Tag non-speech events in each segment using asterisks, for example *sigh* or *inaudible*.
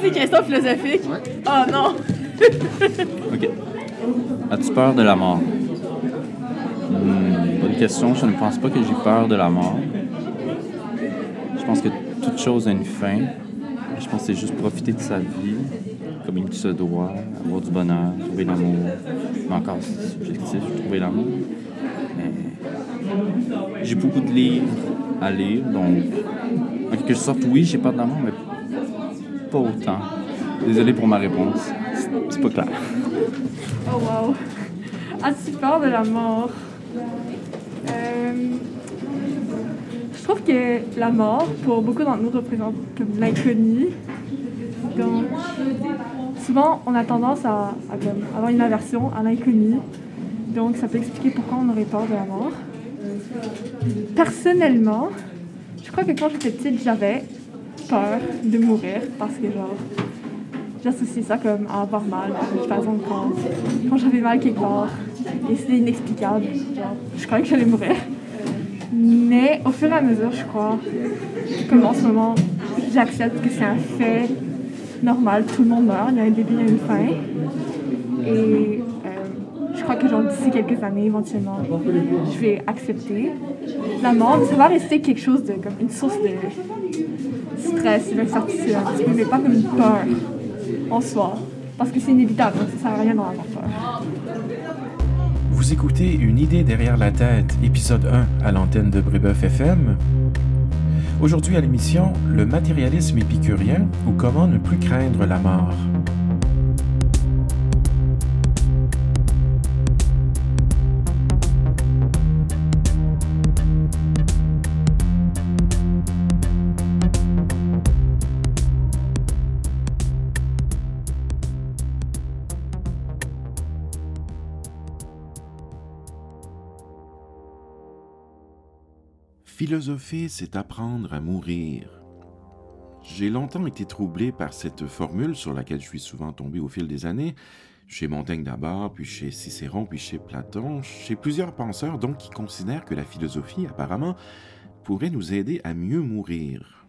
C'est une question philosophique. Oh non! Ok. As-tu peur de la mort? Hmm, bonne question. Je ne pense pas que j'ai peur de la mort. Je pense que toute chose a une fin. Je pense que c'est juste profiter de sa vie comme il se doit, avoir du bonheur, trouver l'amour. Mais encore, c'est subjectif, trouver l'amour. Mais j'ai beaucoup de livres à lire, donc en quelque sorte, oui, j'ai peur de l'amour, mais pas autant. Désolé pour ma réponse. C'est- pas clair. Oh wow! As-tu peur de la mort? Euh, je trouve que la mort, pour beaucoup d'entre nous, représente comme l'inconnu. Donc, souvent, on a tendance à, avoir une aversion à l'inconnu. Donc, ça peut expliquer pourquoi on aurait peur de la mort. Personnellement, crois que quand j'étais petite, j'avais peur de mourir parce que, genre, j'associais ça comme à avoir mal. Par exemple, quand, quand j'avais mal quelque part et c'était inexplicable, je croyais que j'allais mourir. Mais au fur et à mesure, je crois, comme en ce moment, j'accepte que c'est un fait normal, tout le monde meurt, il y a un début, il y a une fin. Et je crois que d'ici quelques années, éventuellement, je vais accepter la mort, ça va rester quelque chose de, comme une source de stress, d'incertitude, un petit peu, mais pas comme une peur en soi. Parce que c'est inévitable, donc ça sert à rien d'en avoir peur. Vous écoutez Une idée derrière la tête, épisode 1 à l'antenne de Brébeuf FM. Aujourd'hui à l'émission, le matérialisme épicurien ou comment ne plus craindre la mort? Philosopher, c'est apprendre à mourir. J'ai longtemps été troublé par cette formule sur laquelle je suis souvent tombé au fil des années, chez Montaigne d'abord, puis chez Cicéron, puis chez Platon, chez plusieurs penseurs donc qui considèrent que la philosophie, apparemment, pourrait nous aider à mieux mourir.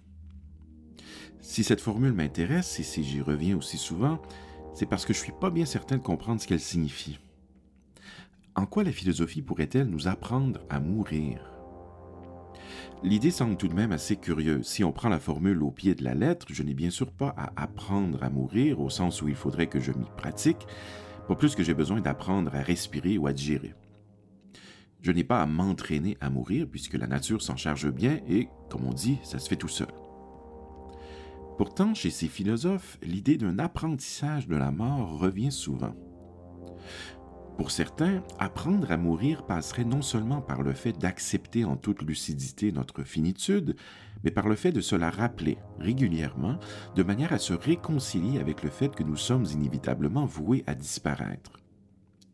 Si cette formule m'intéresse et si j'y reviens aussi souvent, c'est parce que je suis pas bien certain de comprendre ce qu'elle signifie. En quoi la philosophie pourrait-elle nous apprendre à mourir? L'idée semble tout de même assez curieuse. Si on prend la formule au pied de la lettre, je n'ai bien sûr pas à apprendre à mourir au sens où il faudrait que je m'y pratique, pas plus que j'ai besoin d'apprendre à respirer ou à digérer. Je n'ai pas à m'entraîner à mourir puisque la nature s'en charge bien et, comme on dit, ça se fait tout seul. Pourtant, chez ces philosophes, l'idée d'un apprentissage de la mort revient souvent. Pour certains, apprendre à mourir passerait non seulement par le fait d'accepter en toute lucidité notre finitude, mais par le fait de se la rappeler régulièrement, de manière à se réconcilier avec le fait que nous sommes inévitablement voués à disparaître.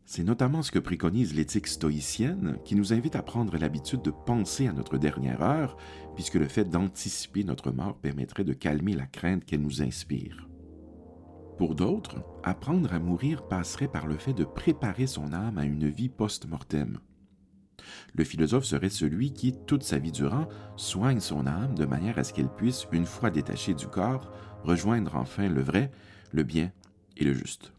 C'est notamment ce que préconise l'éthique stoïcienne, qui nous invite à prendre l'habitude de penser à notre dernière heure, puisque le fait d'anticiper notre mort permettrait de calmer la crainte qu'elle nous inspire. Pour d'autres, apprendre à mourir passerait par le fait de préparer son âme à une vie post-mortem. Le philosophe serait celui qui, toute sa vie durant, soigne son âme de manière à ce qu'elle puisse, une fois détachée du corps, rejoindre enfin le vrai, le bien et le juste.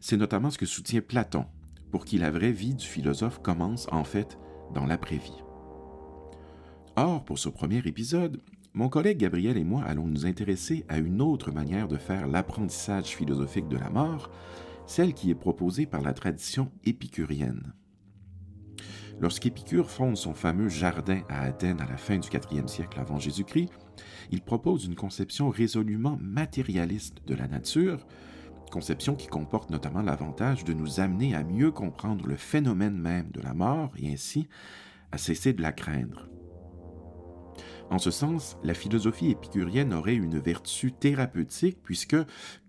C'est notamment ce que soutient Platon, pour qui la vraie vie du philosophe commence en fait dans l'après-vie. Or, pour ce premier épisode, mon collègue Gabriel et moi allons nous intéresser à une autre manière de faire l'apprentissage philosophique de la mort, celle qui est proposée par la tradition épicurienne. Lorsqu'Épicure fonde son fameux jardin à Athènes à la fin du IVe siècle avant Jésus-Christ, il propose une conception résolument matérialiste de la nature, conception qui comporte notamment l'avantage de nous amener à mieux comprendre le phénomène même de la mort et ainsi à cesser de la craindre. En ce sens, la philosophie épicurienne aurait une vertu thérapeutique puisque,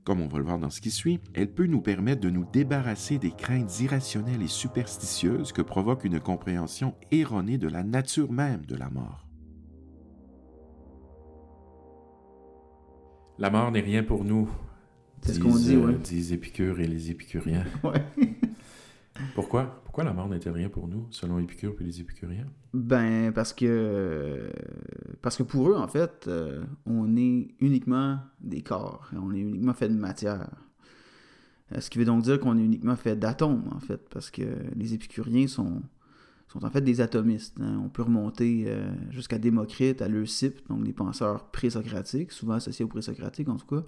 comme on va le voir dans ce qui suit, elle peut nous permettre de nous débarrasser des craintes irrationnelles et superstitieuses que provoque une compréhension erronée de la nature même de la mort. La mort n'est rien pour nous. C'est ce qu'on disent, dit, euh, ouais. disent Épicure et les épicuriens. *laughs* Ouais. Pourquoi? Pourquoi la mort n'était rien pour nous, selon Épicure et les épicuriens? Ben, parce que. pour eux, en fait, euh, on est uniquement des corps, on est uniquement fait de matière. Ce qui veut donc dire qu'on est uniquement fait d'atomes, en fait, parce que les épicuriens sont, en fait des atomistes. Hein. On peut remonter jusqu'à Démocrite, à Leucippe, donc des penseurs présocratiques, souvent associés aux présocratiques en tout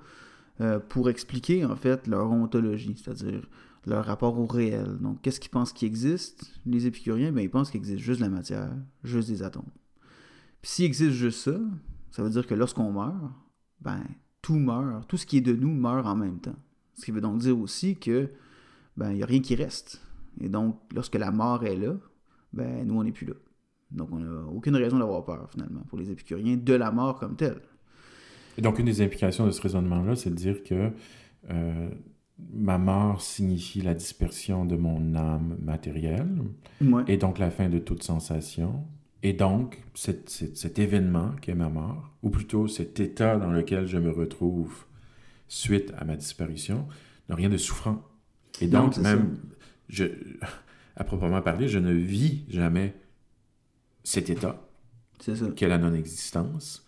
cas, pour expliquer en fait leur ontologie, c'est-à-dire leur rapport au réel. Donc, qu'est-ce qu'ils pensent qui existe? Les épicuriens, ben, ils pensent qu'il existe juste la matière, juste des atomes. Puis s'il existe juste ça, ça veut dire que lorsqu'on meurt, ben, tout meurt, tout ce qui est de nous meurt en même temps. Ce qui veut donc dire aussi que ben, n'y a rien qui reste. Et donc, lorsque la mort est là, ben, nous, on n'est plus là. Donc, on n'a aucune raison d'avoir peur, finalement, pour les épicuriens, de la mort comme telle. Et donc, une des implications de ce raisonnement-là, c'est de dire que euh, ma mort signifie la dispersion de mon âme matérielle et donc la fin de toute sensation. Et donc, cet, événement qui est ma mort, ou plutôt cet état dans lequel je me retrouve suite à ma disparition, n'a rien de souffrant. Et donc, même, je, *laughs* à proprement parler, je ne vis jamais cet état, qui est la non-existence.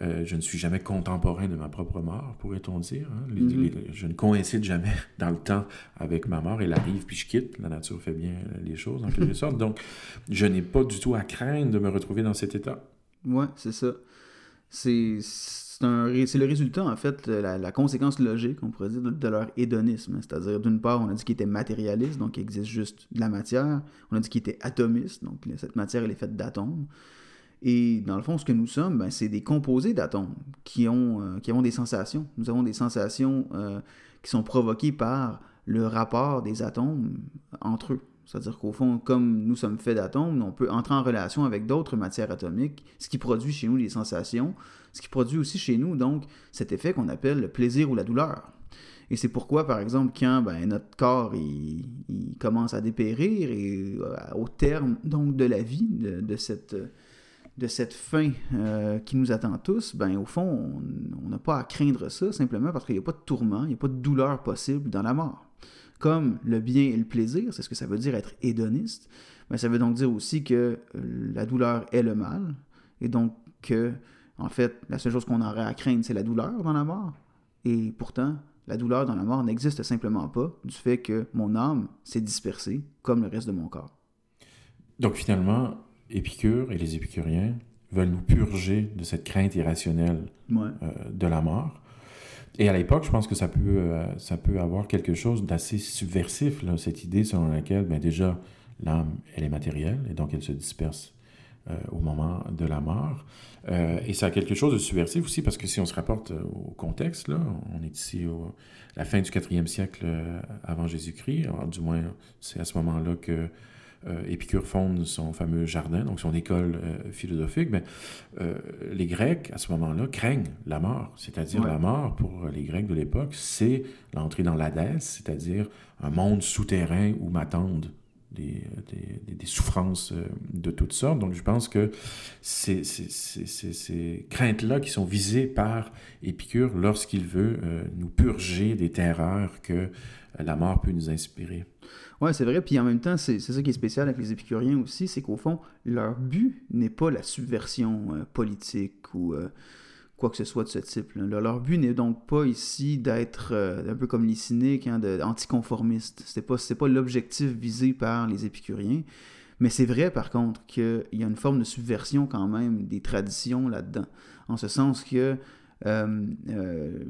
Euh, je ne suis jamais contemporain de ma propre mort, pourrait-on dire. Hein. Mm-hmm. je ne coïncide jamais *laughs* dans le temps avec ma mort. Elle arrive, puis je quitte. La nature fait bien les choses, en *laughs* quelque sorte. Donc, je n'ai pas du tout à craindre de me retrouver dans cet état. Oui, c'est ça. C'est le résultat, en fait, la, conséquence logique, on pourrait dire, de, leur hédonisme. C'est-à-dire, d'une part, on a dit qu'il était matérialiste, donc il existe juste de la matière. On a dit qu'il était atomiste, donc cette matière, elle est faite d'atomes. Et dans le fond, ce que nous sommes, ben, c'est des composés d'atomes qui ont, euh, qui ont des sensations. Nous avons des sensations euh, qui sont provoquées par le rapport des atomes entre eux. C'est-à-dire qu'au fond, comme nous sommes faits d'atomes, on peut entrer en relation avec d'autres matières atomiques, ce qui produit chez nous des sensations, ce qui produit aussi chez nous, donc, cet effet qu'on appelle le plaisir ou la douleur. Et c'est pourquoi, par exemple, quand ben, notre corps il, commence à dépérir et euh, au terme donc de la vie de cette de cette fin euh, qui nous attend tous, ben au fond, on n'a pas à craindre ça simplement parce qu'il n'y a pas de tourment, il n'y a pas de douleur possible dans la mort. Comme le bien et le plaisir, c'est ce que ça veut dire être hédoniste, ben, ça veut donc dire aussi que euh, la douleur est le mal, et donc que, en fait, la seule chose qu'on aurait à craindre, c'est la douleur dans la mort. Et pourtant, la douleur dans la mort n'existe simplement pas du fait que mon âme s'est dispersée comme le reste de mon corps. Donc finalement, Épicure et les épicuriens veulent nous purger de cette crainte irrationnelle euh, de la mort. Et à l'époque, je pense que ça peut, euh, ça peut avoir quelque chose d'assez subversif, là, cette idée selon laquelle, ben déjà, l'âme, elle est matérielle, et donc elle se disperse euh, au moment de la mort. et ça a quelque chose de subversif aussi, parce que si on se rapporte au contexte, là, on est ici à la fin du 4e siècle avant Jésus-Christ, du moins c'est à ce moment-là que Épicure fonde son fameux jardin, donc son école euh, philosophique, mais euh, les Grecs, à ce moment-là, craignent la mort. C'est-à-dire la mort, pour les Grecs de l'époque, c'est l'entrée dans l'Hadès, c'est-à-dire un monde souterrain où m'attendent des, des, souffrances de toutes sortes. Donc je pense que c'est ces craintes-là qui sont visées par Épicure lorsqu'il veut nous purger des terreurs que la mort peut nous inspirer. Oui, c'est vrai. Puis en même temps, c'est ça qui est spécial avec les épicuriens aussi, c'est qu'au fond, leur but n'est pas la subversion euh, politique ou euh, quoi que ce soit de ce type. Leur but n'est donc pas ici d'être euh, un peu comme les cyniques, hein, anticonformistes. C'est pas, pas l'objectif visé par les épicuriens. Mais c'est vrai, par contre, qu'il y a une forme de subversion quand même des traditions là-dedans. En ce sens que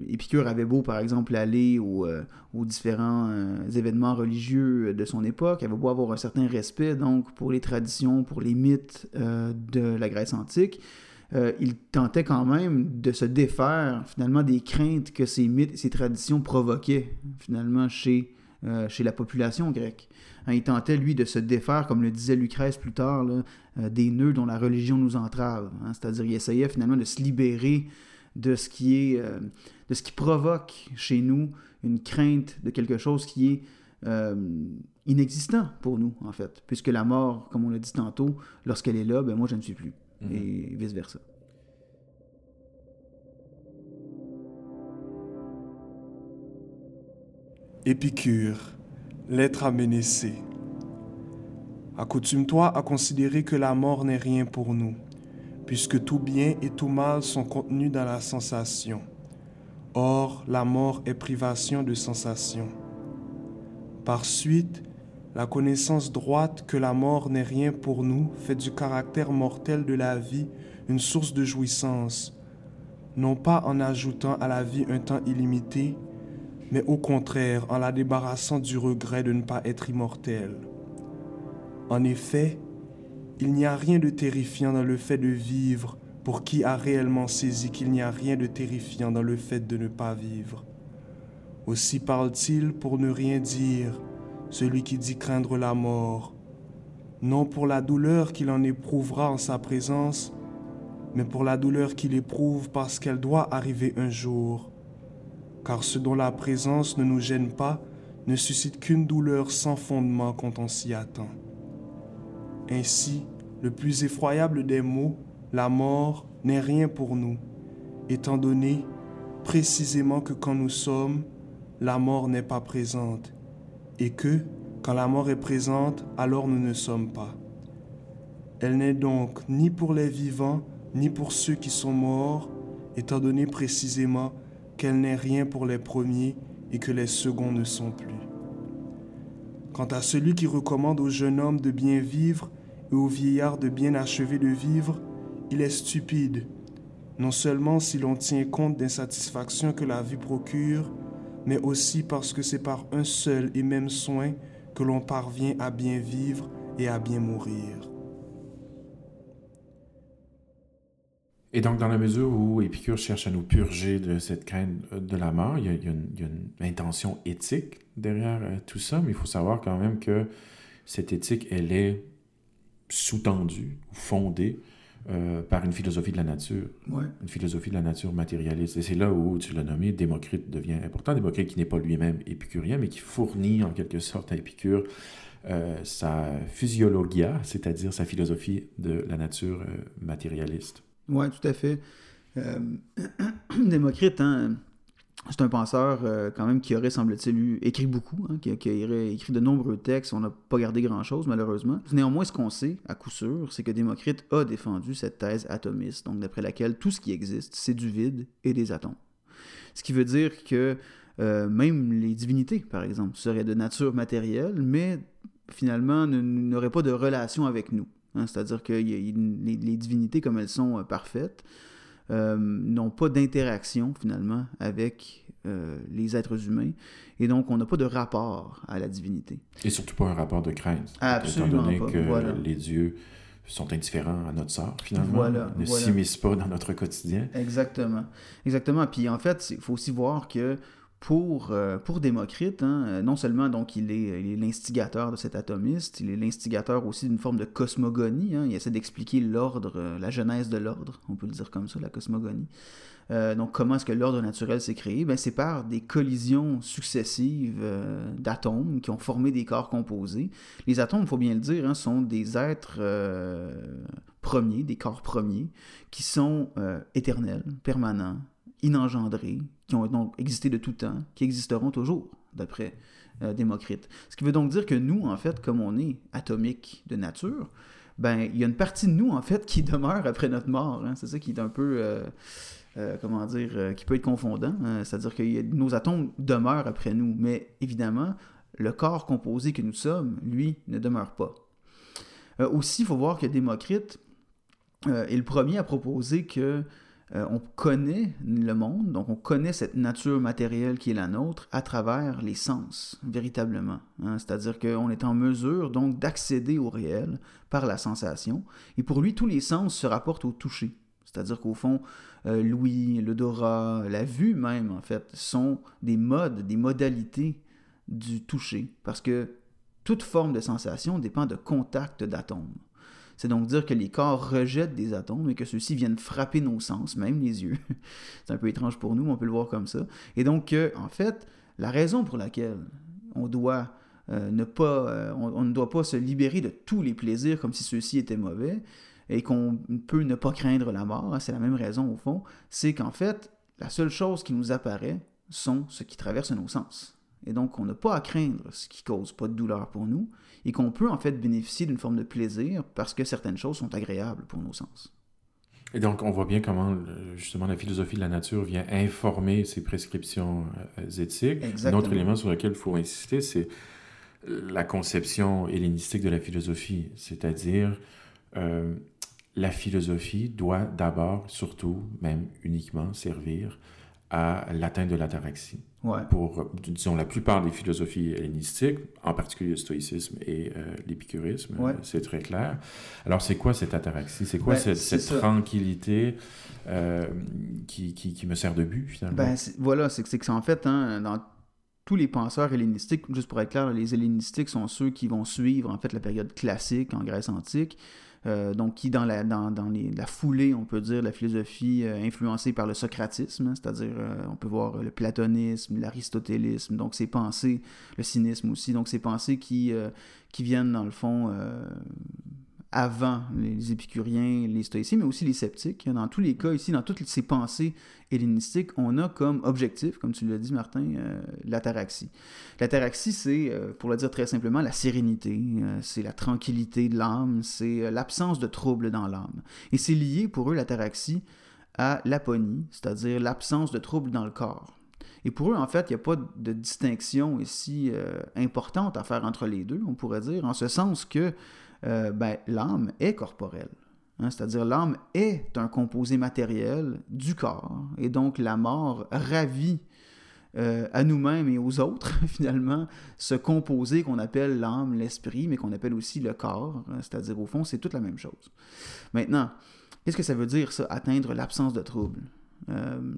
Épicure avait beau, par exemple, aller euh, aux différents événements religieux de son époque, avait beau avoir un certain respect donc pour les traditions, pour les mythes de la Grèce antique. il tentait quand même de se défaire finalement des craintes que ces mythes et ces traditions provoquaient finalement chez, chez la population grecque. Hein, il tentait, lui, de se défaire, comme le disait Lucrèce plus tard, des nœuds dont la religion nous entrave. Hein. C'est-à-dire, il essayait finalement de se libérer de ce qui est, euh, de ce qui provoque chez nous une crainte de quelque chose qui est euh, inexistant pour nous, en fait. Puisque la mort, comme on l'a dit tantôt, lorsqu'elle est là, ben moi, je ne suis plus. Mhm. Et vice-versa. Épicure, l'être à Accoutume-toi à considérer que la mort n'est rien pour nous puisque tout bien et tout mal sont contenus dans la sensation. Or, la mort est privation de sensation. Par suite, la connaissance droite que la mort n'est rien pour nous fait du caractère mortel de la vie une source de jouissance, non pas en ajoutant à la vie un temps illimité, mais au contraire en la débarrassant du regret de ne pas être immortel. En effet, il n'y a rien de terrifiant dans le fait de vivre pour qui a réellement saisi qu'il n'y a rien de terrifiant dans le fait de ne pas vivre. Aussi parle-t-il pour ne rien dire, celui qui dit craindre la mort, non pour la douleur qu'il en éprouvera en sa présence, mais pour la douleur qu'il éprouve parce qu'elle doit arriver un jour. Car ce dont la présence ne nous gêne pas ne suscite qu'une douleur sans fondement quand on s'y attend. Ainsi, le plus effroyable des mots, la mort, n'est rien pour nous, étant donné précisément que quand nous sommes, la mort n'est pas présente, et que, quand la mort est présente, alors nous ne sommes pas. Elle n'est donc ni pour les vivants, ni pour ceux qui sont morts, étant donné précisément qu'elle n'est rien pour les premiers et que les seconds ne sont plus. Quant à celui qui recommande au jeune homme de bien vivre et au vieillard de bien achever de vivre, il est stupide, non seulement si l'on tient compte d'insatisfaction que la vie procure, mais aussi parce que c'est par un seul et même soin que l'on parvient à bien vivre et à bien mourir. Et donc, dans la mesure où Épicure cherche à nous purger de cette crainte de la mort, il y a, une, intention éthique derrière euh, tout ça, mais il faut savoir quand même que cette éthique, elle est sous-tendue ou fondée euh, par une philosophie de la nature, une philosophie de la nature matérialiste. Et c'est là où, tu l'as nommé, Démocrite devient important. Démocrite qui n'est pas lui-même épicurien, mais qui fournit en quelque sorte à Épicure euh, sa physiologia, c'est-à-dire sa philosophie de la nature matérialiste. Oui, tout à fait. Euh, *clears throat* Démocrite, hein, c'est un penseur euh, quand même qui aurait, semble-t-il, écrit beaucoup, hein, qui, aurait écrit de nombreux textes. On n'a pas gardé grand-chose, malheureusement. Néanmoins, ce qu'on sait, à coup sûr, c'est que Démocrite a défendu cette thèse atomiste, donc d'après laquelle tout ce qui existe, c'est du vide et des atomes. Ce qui veut dire que euh, même les divinités, par exemple, seraient de nature matérielle, mais finalement n'auraient pas de relation avec nous. Hein, c'est-à-dire que les, divinités, comme elles sont euh, parfaites, euh, n'ont pas d'interaction finalement avec euh, les êtres humains. Et donc, on n'a pas de rapport à la divinité. Et surtout pas un rapport de crainte. Absolument étant donné que les dieux sont indifférents à notre sort, finalement. ne s'immiscent pas dans notre quotidien. Exactement. Exactement. Puis en fait, il faut aussi voir que pour, euh, pour Démocrite, hein, euh, non seulement donc il est l'instigateur de cet atomiste, il est l'instigateur aussi d'une forme de cosmogonie. Hein, il essaie d'expliquer l'ordre, euh, la genèse de l'ordre, on peut le dire comme ça, la cosmogonie. donc comment est-ce que l'ordre naturel s'est créé? Ben, C'est par des collisions successives d'atomes qui ont formé des corps composés. Les atomes, il faut bien le dire, hein, sont des êtres premiers, des corps premiers, qui sont éternels, permanents, inengendrés, qui ont donc existé de tout temps, qui existeront toujours, d'après euh, Démocrite. Ce qui veut donc dire que nous, en fait, comme on est atomique de nature, ben il y a une partie de nous, en fait, qui *laughs* demeure après notre mort. Hein. C'est ça qui est un peu... Euh, euh, comment dire, qui peut être confondant. Hein. C'est-à-dire que nos atomes demeurent après nous, mais évidemment, le corps composé que nous sommes, lui, ne demeure pas. aussi, il faut voir que Démocrite est le premier à proposer que euh, on connaît le monde, donc on connaît cette nature matérielle qui est la nôtre à travers les sens, véritablement. Hein. C'est-à-dire qu'on est en mesure donc d'accéder au réel par la sensation. Et pour lui, tous les sens se rapportent au toucher. C'est-à-dire qu'au fond, euh, l'ouïe, l'odorat, la vue même, en fait, sont des modes, des modalités du toucher. Parce que toute forme de sensation dépend de contact d'atomes. C'est donc dire que les corps rejettent des atomes et que ceux-ci viennent frapper nos sens, même les yeux. *laughs* c'est un peu étrange pour nous, mais on peut le voir comme ça. Et donc, en fait, la raison pour laquelle on doit euh, ne pas, euh, on, ne doit pas se libérer de tous les plaisirs comme si ceux-ci étaient mauvais et qu'on peut ne pas craindre la mort, hein, c'est la même raison au fond, c'est qu'en fait, la seule chose qui nous apparaît sont ce qui traverse nos sens. Et donc, on n'a pas à craindre ce qui cause pas de douleur pour nous, et qu'on peut en fait bénéficier d'une forme de plaisir parce que certaines choses sont agréables pour nos sens. Et donc, on voit bien comment, justement, la philosophie de la nature vient informer ces prescriptions euh, éthiques. Exactement. Un autre élément sur lequel il faut insister, c'est la conception hellénistique de la philosophie, c'est-à-dire euh, la philosophie doit d'abord, surtout, même uniquement, servir à l'atteinte de l'ataraxie. Ouais. Pour, disons, la plupart des philosophies hellénistiques, en particulier le stoïcisme et euh, l'épicurisme, Ouais. c'est très clair. Alors, c'est quoi cette ataraxie? C'est quoi Ben, cette, tranquillité euh, qui, qui, qui me sert de but, finalement? Ben, voilà, c'est que c'est que c'est en fait, hein, dans tous les penseurs hellénistiques, juste pour être clair, les hellénistiques sont ceux qui vont suivre en fait la période classique en Grèce antique, euh, donc qui dans la, dans, dans les- la foulée, on peut dire, la philosophie euh, influencée par le socratisme, hein, c'est-à-dire euh, on peut voir le platonisme, l'aristotélisme, donc ces pensées, le cynisme aussi, donc ces pensées qui, qui viennent dans le fond avant les épicuriens, les stoïciens, mais aussi les sceptiques. Dans tous les cas, ici, dans toutes ces pensées hellénistiques, on a comme objectif, comme tu l'as dit, Martin, euh, l'ataraxie. L'ataraxie, c'est, euh, pour le dire très simplement, la sérénité, euh, c'est la tranquillité de l'âme, c'est euh, l'absence de trouble dans l'âme. Et c'est lié pour eux, l'ataraxie, à l'aponie, c'est-à-dire l'absence de trouble dans le corps. Et pour eux, en fait, il n'y a pas de distinction ici importante à faire entre les deux, on pourrait dire, en ce sens que euh, ben, l'âme est corporelle. Hein, C'est-à-dire l'âme est un composé matériel du corps. Et donc la mort ravit euh, à nous-mêmes et aux autres, *laughs* finalement, ce composé qu'on appelle l'âme, l'esprit, mais qu'on appelle aussi le corps. hein, C'est-à-dire, au fond, c'est toute la même chose. Maintenant, qu'est-ce que ça veut dire, ça, atteindre l'absence de trouble? Euh,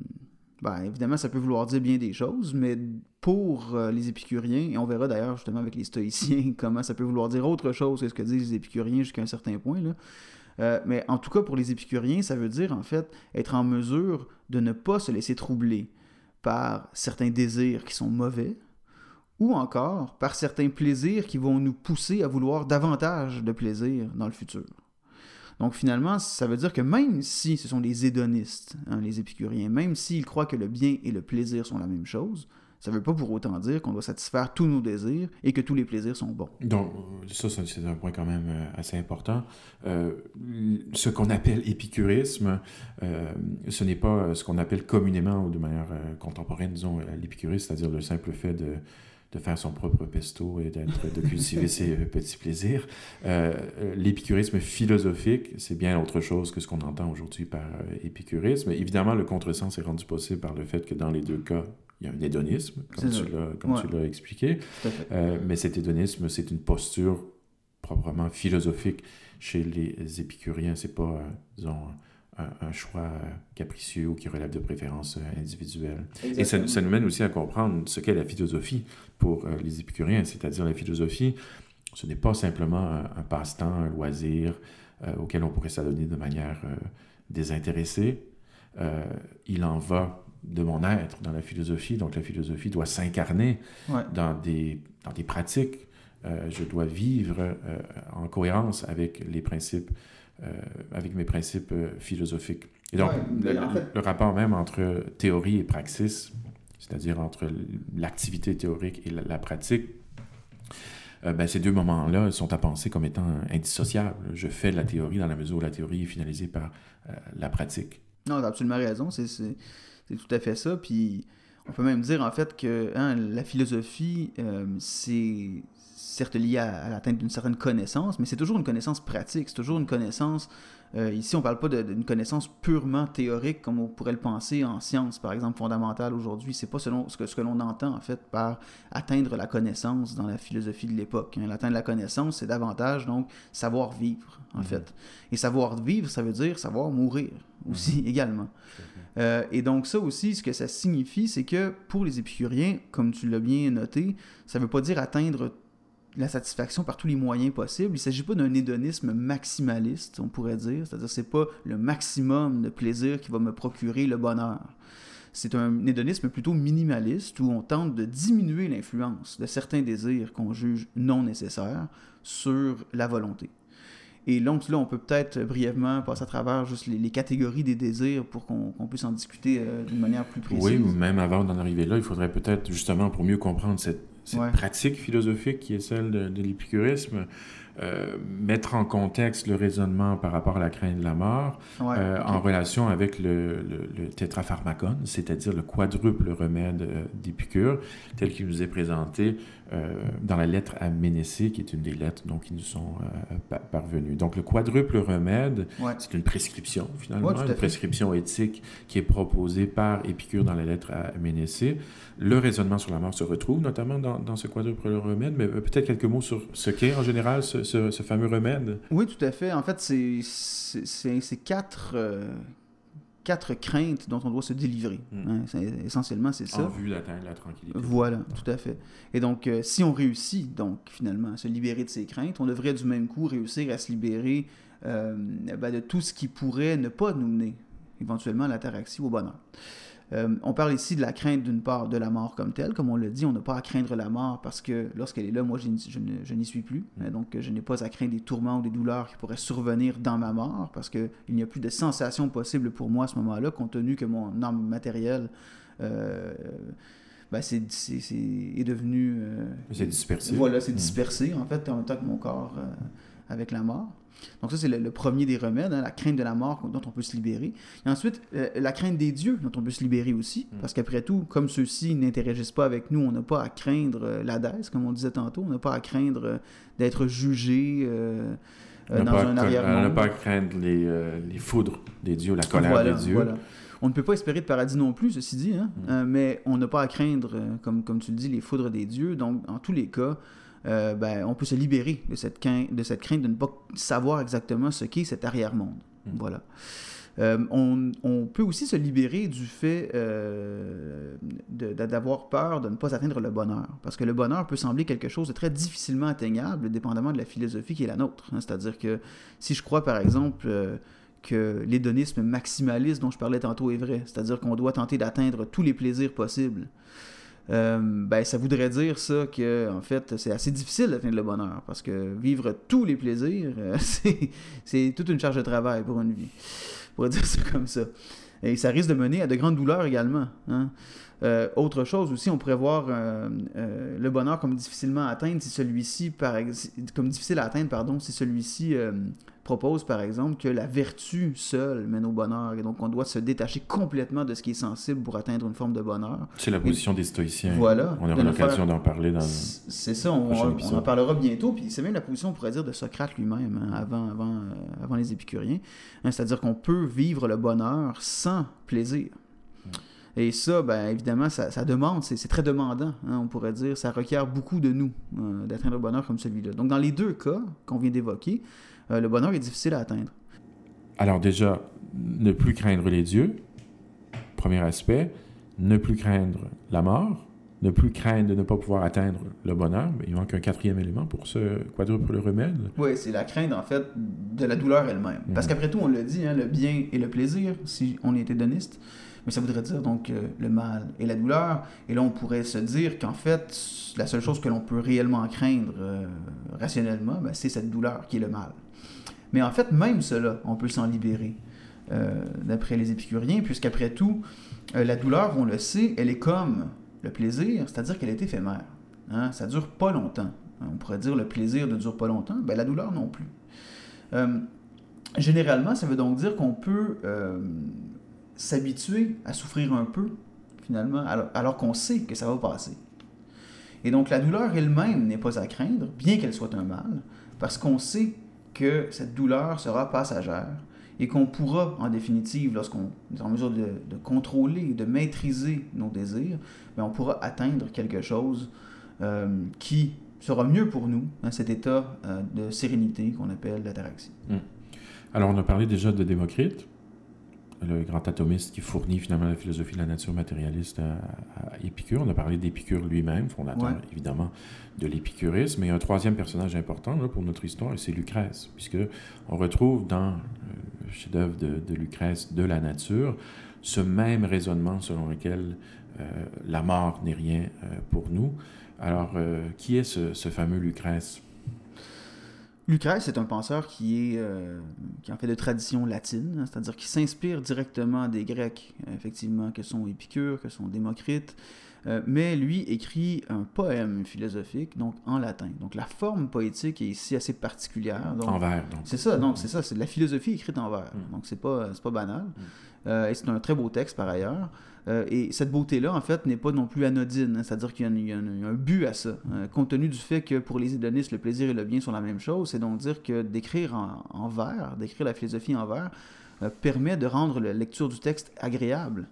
ben, évidemment, ça peut vouloir dire bien des choses, mais pour euh, les épicuriens, et on verra d'ailleurs justement avec les stoïciens *laughs* comment ça peut vouloir dire autre chose que ce que disent les épicuriens jusqu'à un certain point. Euh, mais en tout cas, pour les épicuriens, ça veut dire en fait être en mesure de ne pas se laisser troubler par certains désirs qui sont mauvais, ou encore par certains plaisirs qui vont nous pousser à vouloir davantage de plaisir dans le futur. Donc finalement, ça veut dire que même si ce sont des hédonistes, hein, les épicuriens, même s'ils croient que le bien et le plaisir sont la même chose, ça ne veut pas pour autant dire qu'on doit satisfaire tous nos désirs et que tous les plaisirs sont bons. Donc, ça, c'est un point quand même euh, assez important. Euh, ce qu'on appelle épicurisme, euh, ce n'est pas ce qu'on appelle communément ou de manière contemporaine, disons, l'épicurisme, c'est-à-dire le simple fait de, de faire son propre pesto et de cultiver ses euh, petits plaisirs. Euh, l'épicurisme philosophique, c'est bien autre chose que ce qu'on entend aujourd'hui par euh, épicurisme. Évidemment, le contresens est rendu possible par le fait que dans les deux cas, il y a un hédonisme, comme, tu l'as, comme Ouais. tu l'as expliqué. Euh, mais cet hédonisme, c'est une posture proprement philosophique chez les épicuriens. C'est pas, euh, disons, un, un choix euh, capricieux ou qui relève de préférences euh, individuelles. Et ça, ça nous mène aussi à comprendre ce qu'est la philosophie pour euh, les épicuriens, c'est-à-dire la philosophie, ce n'est pas simplement un, un passe-temps, un loisir euh, auquel on pourrait s'adonner de manière euh, désintéressée. Euh, il en va de mon être dans la philosophie, donc la philosophie doit s'incarner Ouais. dans des, dans des pratiques. Euh, je dois vivre euh, en cohérence avec les principes, euh, avec mes principes euh, philosophiques. Et donc, Ouais, le, mais en fait- le rapport même entre théorie et praxis, c'est-à-dire entre l'activité théorique et la, la pratique, euh, ben, ces deux moments-là sont à penser comme étant indissociables. Je fais de la théorie dans la mesure où la théorie est finalisée par euh, la pratique. Non, t'as absolument raison, c'est, tout à fait ça. Puis on peut même dire en fait que hein, la philosophie, euh, c'est certes lié à, à l'atteinte d'une certaine connaissance, mais c'est toujours une connaissance pratique, c'est toujours une connaissance. euh, ici, on parle pas d'une connaissance purement théorique comme on pourrait le penser en sciences, par exemple fondamentales aujourd'hui. C'est pas selon ce que, ce que l'on entend en fait par atteindre la connaissance dans la philosophie de l'époque. hein. L'atteindre la connaissance, c'est davantage donc savoir vivre en fait. Et savoir vivre, ça veut dire savoir mourir aussi *laughs* également. Euh, et donc ça aussi, ce que ça signifie, c'est que pour les épicuriens, comme tu l'as bien noté, ça ne veut pas dire atteindre la satisfaction par tous les moyens possibles. Il ne s'agit pas d'un hédonisme maximaliste, on pourrait dire. C'est-à-dire c'est pas le maximum de plaisir qui va me procurer le bonheur. C'est un hédonisme plutôt minimaliste où on tente de diminuer l'influence de certains désirs qu'on juge non nécessaires sur la volonté. Et donc là, on peut peut-être brièvement passer à travers juste les, catégories des désirs pour qu'on puisse en discuter euh, d'une manière plus précise. Oui, ou même avant d'en arriver là, il faudrait peut-être, justement, pour mieux comprendre cette, cette Ouais. pratique philosophique qui est celle de, de l'épicurisme, euh, mettre en contexte le raisonnement par rapport à la crainte de la mort Ouais, euh, en relation avec le, le, le tétrapharmacone, c'est-à-dire le quadruple remède euh, d'Épicure, tel qu'il nous est présenté dans la lettre à Ménécée, qui est une des lettres donc, qui nous sont euh, pa- parvenues. Donc le quadruple remède, Ouais. c'est une prescription finalement, Ouais, une prescription éthique qui est proposée par Épicure dans la lettre à Ménécée. Le raisonnement sur la mort se retrouve notamment dans, dans ce quadruple remède, mais euh, peut-être quelques mots sur ce qu'est en général ce, ce- ce fameux remède? Oui, tout à fait. En fait, c'est quatre, euh, quatre craintes dont on doit se délivrer. Mm. hein. C'est- Essentiellement, c'est ça. en vue d'atteindre la tranquillité. Voilà, tout à fait. Et donc, euh, si on réussit, donc, finalement, à se libérer de ces craintes, on devrait du même coup réussir à se libérer euh, ben, de tout ce qui pourrait ne pas nous mener éventuellement à l'ataraxie ou au bonheur. Euh, on parle ici de la crainte d'une part de la mort comme telle. Comme on l'a dit, on n'a pas à craindre la mort parce que lorsqu'elle est là, moi, je, n'y- suis plus. Euh, Donc, je n'ai pas à craindre des tourments ou des douleurs qui pourraient survenir dans ma mort parce qu'il n'y a plus de sensation possible pour moi à ce moment-là, compte tenu que mon âme matérielle euh, ben, c'est, est devenu... euh, C'est dispersé. voilà, c'est Mm. dispersé, en fait, en même temps que mon corps euh, avec la mort. Donc ça, c'est le, le premier des remèdes, hein, la crainte de la mort dont on peut se libérer. Et ensuite, euh, la crainte des dieux dont on peut se libérer aussi, Mm. parce qu'après tout, comme ceux-ci n'interagissent pas avec nous, on n'a pas à craindre euh, comme on disait tantôt, on n'a pas à craindre euh, d'être jugé euh, dans pas, un à- on n'a pas à craindre les, les foudres des dieux, la colère Voilà, des dieux. voilà. On ne peut pas espérer de paradis non plus, ceci dit, hein, Mm. mais on n'a pas à craindre, comme, comme tu le dis, les foudres des dieux. Donc, en tous les cas, euh, ben, on peut se libérer de cette, quin- de cette crainte de ne pas savoir exactement ce qu'est cet arrière-monde. Mm. Voilà. Euh, on, on peut aussi se libérer du fait euh, d'avoir peur de ne pas atteindre le bonheur. Parce que le bonheur peut sembler quelque chose de très difficilement atteignable, dépendamment de la philosophie qui est la nôtre. hein. C'est-à-dire que si je crois, par exemple, euh, que l'hédonisme maximaliste dont je parlais tantôt est vrai, c'est-à-dire qu'on doit tenter d'atteindre tous les plaisirs possibles, euh, ben, ça voudrait dire ça que en fait c'est assez difficile d'atteindre le bonheur parce que vivre tous les plaisirs euh, *laughs* c'est toute une charge de travail pour une vie pourrait dire ça comme ça et ça risque de mener à de grandes douleurs également hein. Euh, autre chose aussi, on pourrait voir le bonheur comme difficilement atteindre si celui-ci, comme difficile à atteindre, pardon, si celui-ci propose par exemple que la vertu seule mène au bonheur et donc on doit se détacher complètement de ce qui est sensible pour atteindre une forme de bonheur. C'est la position des stoïciens. Voilà. On aura l'occasion d'en parler dans. C'est ça, on, en parlera bientôt. Puis c'est même la position, on pourrait dire, de Socrate lui-même, hein, avant, avant, euh, avant les épicuriens. Hein, C'est-à-dire qu'on peut vivre le bonheur sans plaisir. Et ça, ben, évidemment, ça, ça demande, c'est c'est très demandant, hein, on pourrait dire. Ça requiert beaucoup de nous euh, d'atteindre le bonheur comme celui-là. Donc, dans les deux cas qu'on vient d'évoquer, euh, le bonheur est difficile à atteindre. Alors déjà, ne plus craindre les dieux, premier aspect, ne plus craindre la mort, ne plus craindre de ne pas pouvoir atteindre le bonheur, mais il manque un quatrième élément pour ce quadruple remède. Oui, c'est la crainte, en fait, de la douleur elle-même. Parce Mhm. qu'après tout, on le dit, hein, le bien et le plaisir, si on est hédoniste, mais ça voudrait dire donc euh, le mal et la douleur. Et là, on pourrait se dire qu'en fait, la seule chose que l'on peut réellement craindre euh, rationnellement, ben, c'est cette douleur qui est le mal. Mais en fait, même cela, on peut s'en libérer, euh, d'après les épicuriens, puisqu'après tout, euh, la douleur, on le sait, elle est comme le plaisir, c'est-à-dire qu'elle est éphémère. Hein? Ça dure pas longtemps. On pourrait dire le plaisir ne dure pas longtemps, ben, la douleur non plus. Euh, généralement, ça veut donc dire qu'on peut s'habituer à souffrir un peu, finalement, alors, alors qu'on sait que ça va passer. Et donc la douleur elle-même n'est pas à craindre, bien qu'elle soit un mal, parce qu'on sait que cette douleur sera passagère et qu'on pourra, en définitive, lorsqu'on est en mesure de, de contrôler, de maîtriser nos désirs, ben, on pourra atteindre quelque chose euh, qui sera mieux pour nous, hein, cet état euh, de sérénité qu'on appelle l'ataraxie. Alors on a parlé déjà de Démocrite, le grand atomiste qui fournit finalement la philosophie de la nature matérialiste à, à Épicure. On a parlé d'Épicure lui-même, fondateur Ouais. évidemment de l'épicurisme. A un troisième personnage important là, pour notre histoire, et c'est Lucrèce, puisque on retrouve dans le chef-d'œuvre de, de Lucrèce de la nature ce même raisonnement selon lequel euh, la mort n'est rien euh, pour nous. Alors, euh, qui est ce, ce fameux Lucrèce? Lucrèce est un penseur qui est euh, qui en fait de tradition latine, hein, c'est-à-dire qui s'inspire directement des Grecs, effectivement, que sont Épicure, que sont Démocrite, Euh, mais lui écrit un poème philosophique, donc en latin. Donc la forme poétique est ici assez particulière. Donc, en vers, donc. C'est ça, donc c'est ça, c'est de la philosophie écrite en vers. Mm. Donc c'est pas, pas banal. Mm. Euh, et c'est un très beau texte par ailleurs. Euh, et cette beauté-là, en fait, n'est pas non plus anodine. hein. C'est-à-dire qu'il y a, un- but à ça. Euh, compte tenu du fait que pour les hédonistes, le plaisir et le bien sont la même chose, c'est donc dire que d'écrire en, en vers, d'écrire la philosophie en vers, euh, permet de rendre la lecture du texte agréable.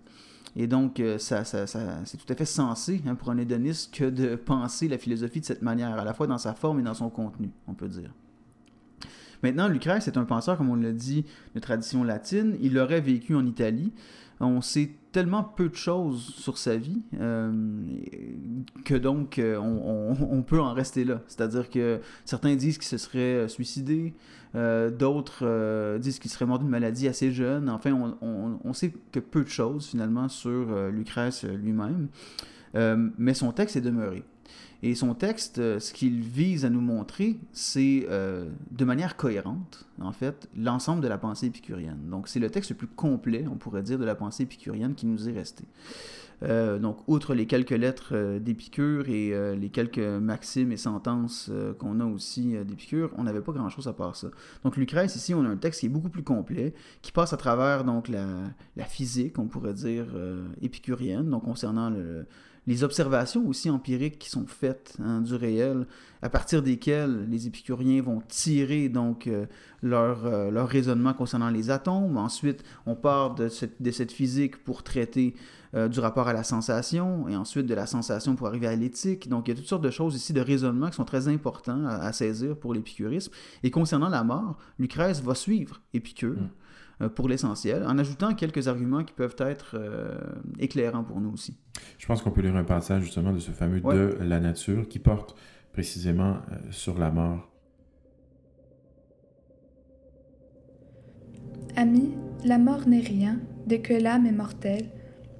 Et donc, euh, ça, ça- ça- c'est tout à fait sensé hein, pour un hédoniste que de *laughs* penser la philosophie de cette manière, à la fois dans sa forme et dans son contenu, on peut dire. Maintenant, Lucrèce est un penseur, comme on l'a dit, de tradition latine. Il aurait vécu en Italie. On sait tellement peu de choses sur sa vie euh, que donc euh, on, peut en rester là. C'est-à-dire que certains disent qu'il se serait euh, suicidé, d'autres disent qu'il serait mort d'une maladie assez jeune. Enfin, on, on- sait que peu de choses finalement sur Lucrèce lui-même. Mais son texte est demeuré. Et son texte, euh, ce qu'il vise à nous montrer, c'est euh, de manière cohérente, en fait, l'ensemble de la pensée épicurienne. Donc, c'est le texte le plus complet, on pourrait dire, de la pensée épicurienne qui nous est resté. Euh, donc, outre les quelques lettres d'Épicure et les quelques maximes et sentences qu'on a aussi d'Épicure, on n'avait pas grand-chose à part ça. Donc, Lucrèce, ici, on a un texte qui est beaucoup plus complet, qui passe à travers donc la, physique, on pourrait dire, épicurienne, donc concernant le, les observations aussi empiriques qui sont faites hein, du réel, à partir desquelles les épicuriens vont tirer donc euh, leur, euh, leur raisonnement concernant les atomes. Ensuite, on part de cette, de cette physique pour traiter euh, du rapport à la sensation, et ensuite de la sensation pour arriver à l'éthique. Donc, il y a toutes sortes de choses ici de raisonnement qui sont très importants à, à saisir pour l'épicurisme. Et concernant la mort, Lucrèce va suivre Épicure. Mm. Euh, Pour l'essentiel, en ajoutant quelques arguments qui peuvent être euh, éclairants pour nous aussi. Je pense qu'on peut lire un passage justement de ce fameux Ouais. de la nature qui porte précisément euh, sur la mort. Ami, la mort n'est rien dès que l'âme est mortelle,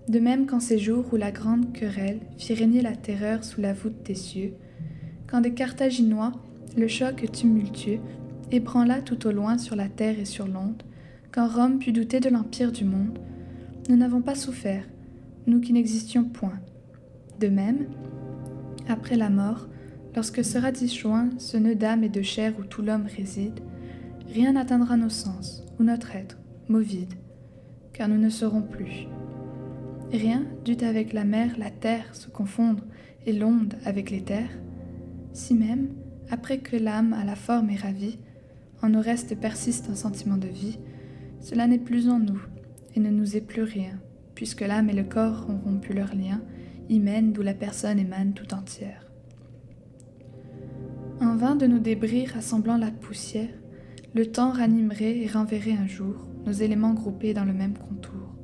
de même qu'en ces jours où la grande querelle fit régner la terreur sous la voûte des cieux, quand des Carthaginois, le choc tumultueux, ébranla tout au loin sur la terre et sur l'onde, quand Rome put douter de l'empire du monde, nous n'avons pas souffert, nous qui n'existions point. De même, après la mort, lorsque sera disjoint ce nœud d'âme et de chair où tout l'homme réside, rien n'atteindra nos sens ou notre être, mot vide, car nous ne serons plus. Rien dut avec la mer, la terre se confondre et l'onde avec les terres. Si même, après que l'âme à la forme est ravie, en nos restes persiste un sentiment de vie, cela n'est plus en nous et ne nous est plus rien, puisque l'âme et le corps ont rompu leur lien, hymen d'où la personne émane tout entière. En vain de nos débris rassemblant la poussière, le temps ranimerait et renverrait un jour nos éléments groupés dans le même contour.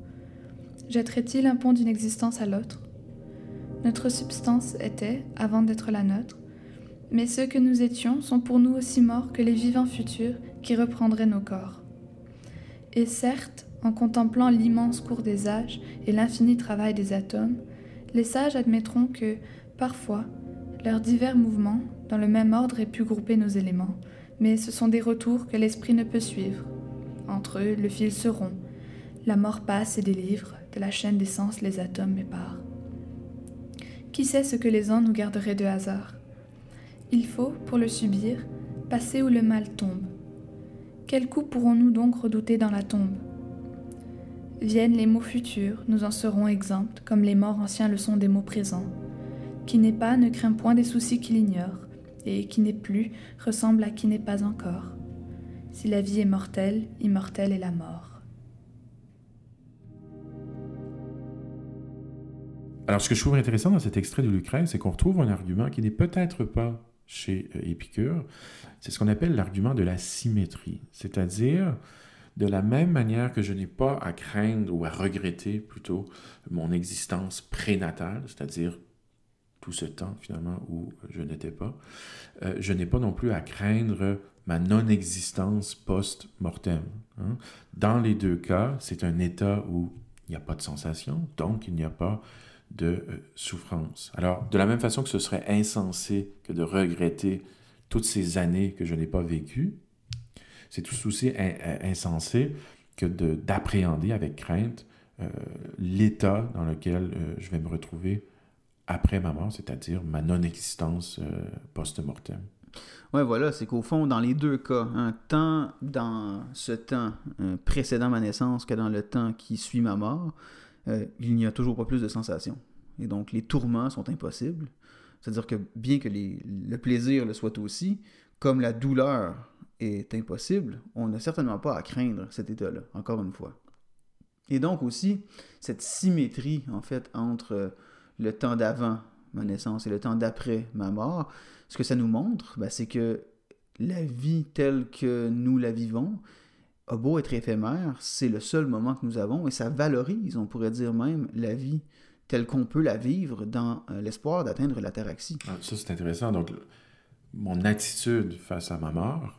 Jetterait-il un pont d'une existence à l'autre? Notre substance était, avant d'être la nôtre, mais ceux que nous étions sont pour nous aussi morts que les vivants futurs qui reprendraient nos corps. Et certes, en contemplant l'immense cours des âges et l'infini travail des atomes, les sages admettront que, parfois, leurs divers mouvements, dans le même ordre, aient pu grouper nos éléments, mais ce sont des retours que l'esprit ne peut suivre. Entre eux, le fil se rompt, la mort passe et délivre, de la chaîne des sens les atomes m'éparent. Qui sait ce que les ans nous garderaient de hasard? Il faut, pour le subir, passer où le mal tombe. Quel coup pourrons-nous donc redouter dans la tombe? Viennent les mots futurs, nous en serons exempts, comme les morts anciens le sont des mots présents. Qui n'est pas ne craint point des soucis qu'il ignore, et qui n'est plus ressemble à qui n'est pas encore. Si la vie est mortelle, immortelle est la mort. Alors, ce que je trouve intéressant dans cet extrait de Lucrèce, c'est qu'on retrouve un argument qui n'est peut-être pas chez euh, Épicure. C'est ce qu'on appelle l'argument de la symétrie. C'est-à-dire, de la même manière que je n'ai pas à craindre ou à regretter plutôt mon existence prénatale, c'est-à-dire tout ce temps finalement où je n'étais pas, euh, je n'ai pas non plus à craindre ma non-existence post-mortem. hein. Dans les deux cas, c'est un état où il n'y a pas de sensation, donc il n'y a pas de euh, souffrance. Alors, de la même façon que ce serait insensé que de regretter toutes ces années que je n'ai pas vécues, c'est tout aussi in- insensé que de- d'appréhender avec crainte euh, l'état dans lequel euh, je vais me retrouver après ma mort, c'est-à-dire ma non-existence euh, post-mortem. Ouais, voilà, c'est qu'au fond, dans les deux cas, un tant dans ce temps euh, précédant ma naissance que dans le temps qui suit ma mort, euh, il n'y a toujours pas plus de sensations. Et donc, les tourments sont impossibles. C'est-à-dire que bien que le plaisir le soit aussi, comme la douleur est impossible, on n'a certainement pas à craindre cet état-là, encore une fois. Et donc aussi, cette symétrie, en fait, entre euh, le temps d'avant ma naissance et le temps d'après ma mort, ce que ça nous montre, ben, c'est que la vie telle que nous la vivons a beau être éphémère, c'est le seul moment que nous avons et ça valorise, on pourrait dire même, la vie telle qu'on peut la vivre dans euh, l'espoir d'atteindre l'ataraxie. Ah, Ça, c'est intéressant. Donc, mon attitude face à ma mort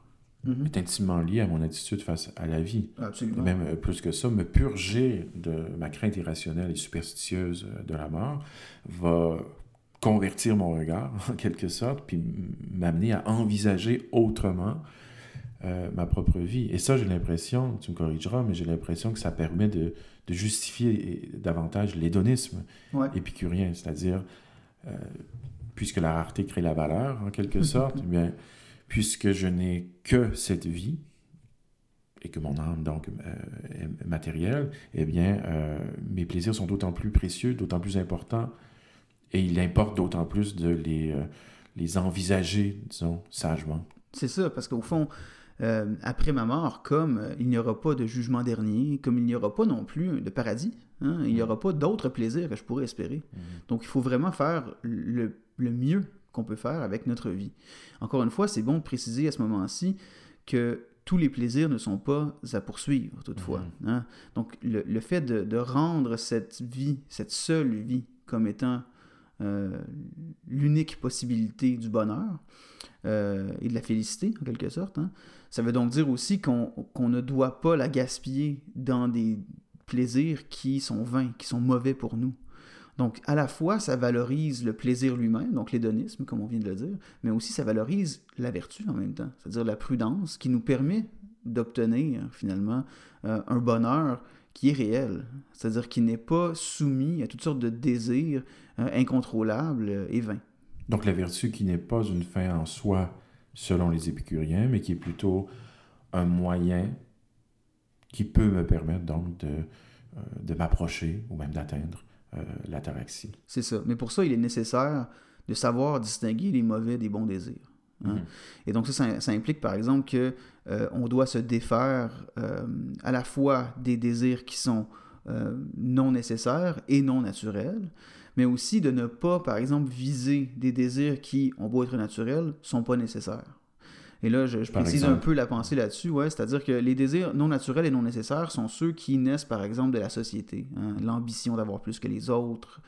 Mhm. est intimement liée à mon attitude face à la vie. Absolument. Même euh, plus que ça, me purger de ma crainte irrationnelle et superstitieuse euh, de la mort va convertir mon regard, *laughs* en quelque sorte, puis m'amener à envisager autrement euh, ma propre vie. Et ça, j'ai l'impression, tu me corrigeras, mais j'ai l'impression que ça permet de, de justifier davantage l'hédonisme Ouais. épicurien, c'est-à-dire, euh, puisque la rareté crée la valeur, en quelque *laughs* sorte, eh bien, puisque je n'ai que cette vie, et que mon âme, donc, euh, est matérielle, eh bien, mes plaisirs sont d'autant plus précieux, d'autant plus importants, et il importe d'autant plus de les, les envisager, disons, sagement. C'est ça, parce qu'au fond, euh, après ma mort, comme euh, il n'y aura pas de jugement dernier, comme il n'y aura pas non plus de paradis, hein, il n'y aura pas d'autres plaisirs que je pourrais espérer. Donc il faut vraiment faire le, le mieux qu'on peut faire avec notre vie. Encore une fois, c'est bon de préciser à ce moment-ci que tous les plaisirs ne sont pas à poursuivre, toutefois. hein. Donc le, le fait de, de rendre cette vie, cette seule vie, comme étant euh, l'unique possibilité du bonheur euh, et de la félicité, en quelque sorte. hein. Ça veut donc dire aussi qu'on ne doit pas la gaspiller dans des plaisirs qui sont vains, qui sont mauvais pour nous. Donc, à la fois, ça valorise le plaisir lui-même, donc l'hédonisme, comme on vient de le dire, mais aussi ça valorise la vertu en même temps, c'est-à-dire la prudence qui nous permet d'obtenir finalement euh, un bonheur qui est réel, c'est-à-dire qui n'est pas soumis à toutes sortes de désirs euh, incontrôlables et vains. Donc la vertu qui n'est pas une fin en soi selon les épicuriens, mais qui est plutôt un moyen qui peut me permettre donc de, euh, de m'approcher ou même d'atteindre euh, l'ataraxie. C'est ça. Mais pour ça, il est nécessaire de savoir distinguer les mauvais des bons désirs. Hein. Mhm. Et donc ça, ça, ça implique par exemple que euh, on doit se défaire euh, à la fois des désirs qui sont euh, non nécessaires et non naturels, mais aussi de ne pas, par exemple, viser des désirs qui, ont beau être naturels, sont pas nécessaires. Et là, je, précise un peu la pensée là-dessus, ouais, c'est-à-dire que les désirs non naturels et non nécessaires sont ceux qui naissent, par exemple, de la société. hein. L'ambition d'avoir plus que les autres,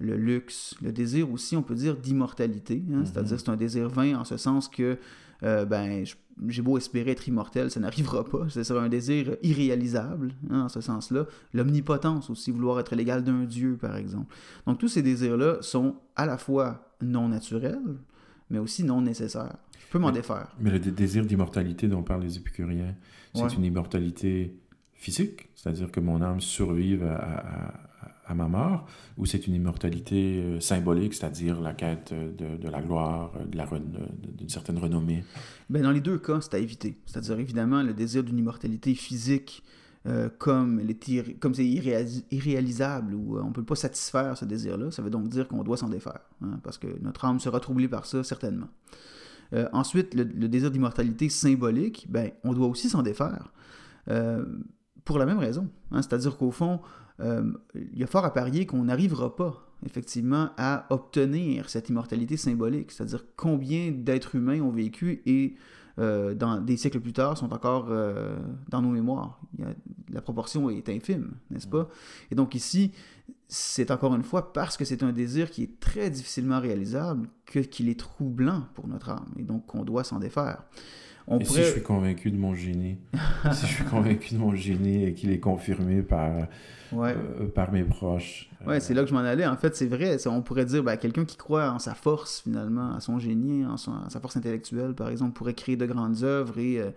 le luxe, le désir aussi, on peut dire, d'immortalité. hein. C'est-à-dire c'est un désir vain en ce sens que, euh, ben, j'ai beau espérer être immortel, ça n'arrivera pas. Ce sera un désir irréalisable, hein, en ce sens-là. L'omnipotence aussi, vouloir être l'égal d'un dieu, par exemple. Donc tous ces désirs-là sont à la fois non naturels, mais aussi non nécessaires. Je peux m'en défaire. Mais le dé- désir d'immortalité dont parlent les épicuriens, c'est Ouais. une immortalité physique, c'est-à-dire que mon âme survive à, à- à ma mort, ou c'est une immortalité euh, symbolique, c'est-à-dire la quête de, de la gloire, euh, d'une certaine renommée. Ben, dans les deux cas, c'est à éviter. C'est-à-dire, évidemment, le désir d'une immortalité physique, euh, comme c'est irréalis- irréalisable, ou euh, on ne peut pas satisfaire ce désir-là, ça veut donc dire qu'on doit s'en défaire, hein, parce que notre âme sera troublée par ça, certainement. Euh, ensuite, le, désir d'immortalité symbolique, ben, on doit aussi s'en défaire, euh, pour la même raison. hein. C'est-à-dire qu'au fond, euh, il y a fort à parier qu'on n'arrivera pas, effectivement, à obtenir cette immortalité symbolique. C'est-à-dire combien d'êtres humains ont vécu et, euh, dans des siècles plus tard, sont encore euh, dans nos mémoires. La proportion est infime, n'est-ce pas? Et donc ici, c'est encore une fois parce que c'est un désir qui est très difficilement réalisable que qu'il est troublant pour notre âme et donc qu'on doit s'en défaire. On Et pourrait... si je suis convaincu de mon génie, *laughs* si je suis convaincu de mon génie et qu'il est confirmé par, Ouais. euh, par mes proches. euh, Ouais, c'est là que je m'en allais. En fait, c'est vrai. on pourrait dire, ben, quelqu'un qui croit en sa force, finalement, à son génie, en son- à sa force intellectuelle, par exemple, pourrait créer de grandes œuvres et euh,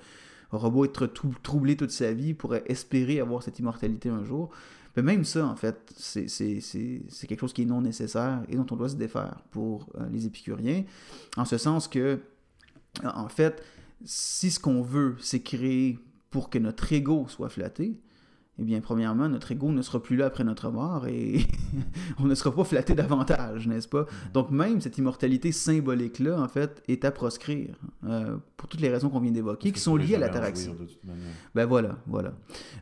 aura beau être troublé toute sa vie, pourrait espérer avoir cette immortalité un jour. Mais même ça, en fait, c'est quelque chose qui est non nécessaire et dont on doit se défaire pour euh, les épicuriens, en ce sens que, en fait, si ce qu'on veut, c'est créer pour que notre ego soit flatté, eh bien, premièrement, notre ego ne sera plus là après notre mort et *laughs* on ne sera pas flatté davantage, n'est-ce pas? Donc, même cette immortalité symbolique-là, en fait, est à proscrire euh, pour toutes les raisons qu'on vient d'évoquer, qui sont liées à l'ataraxie. Ben voilà, voilà.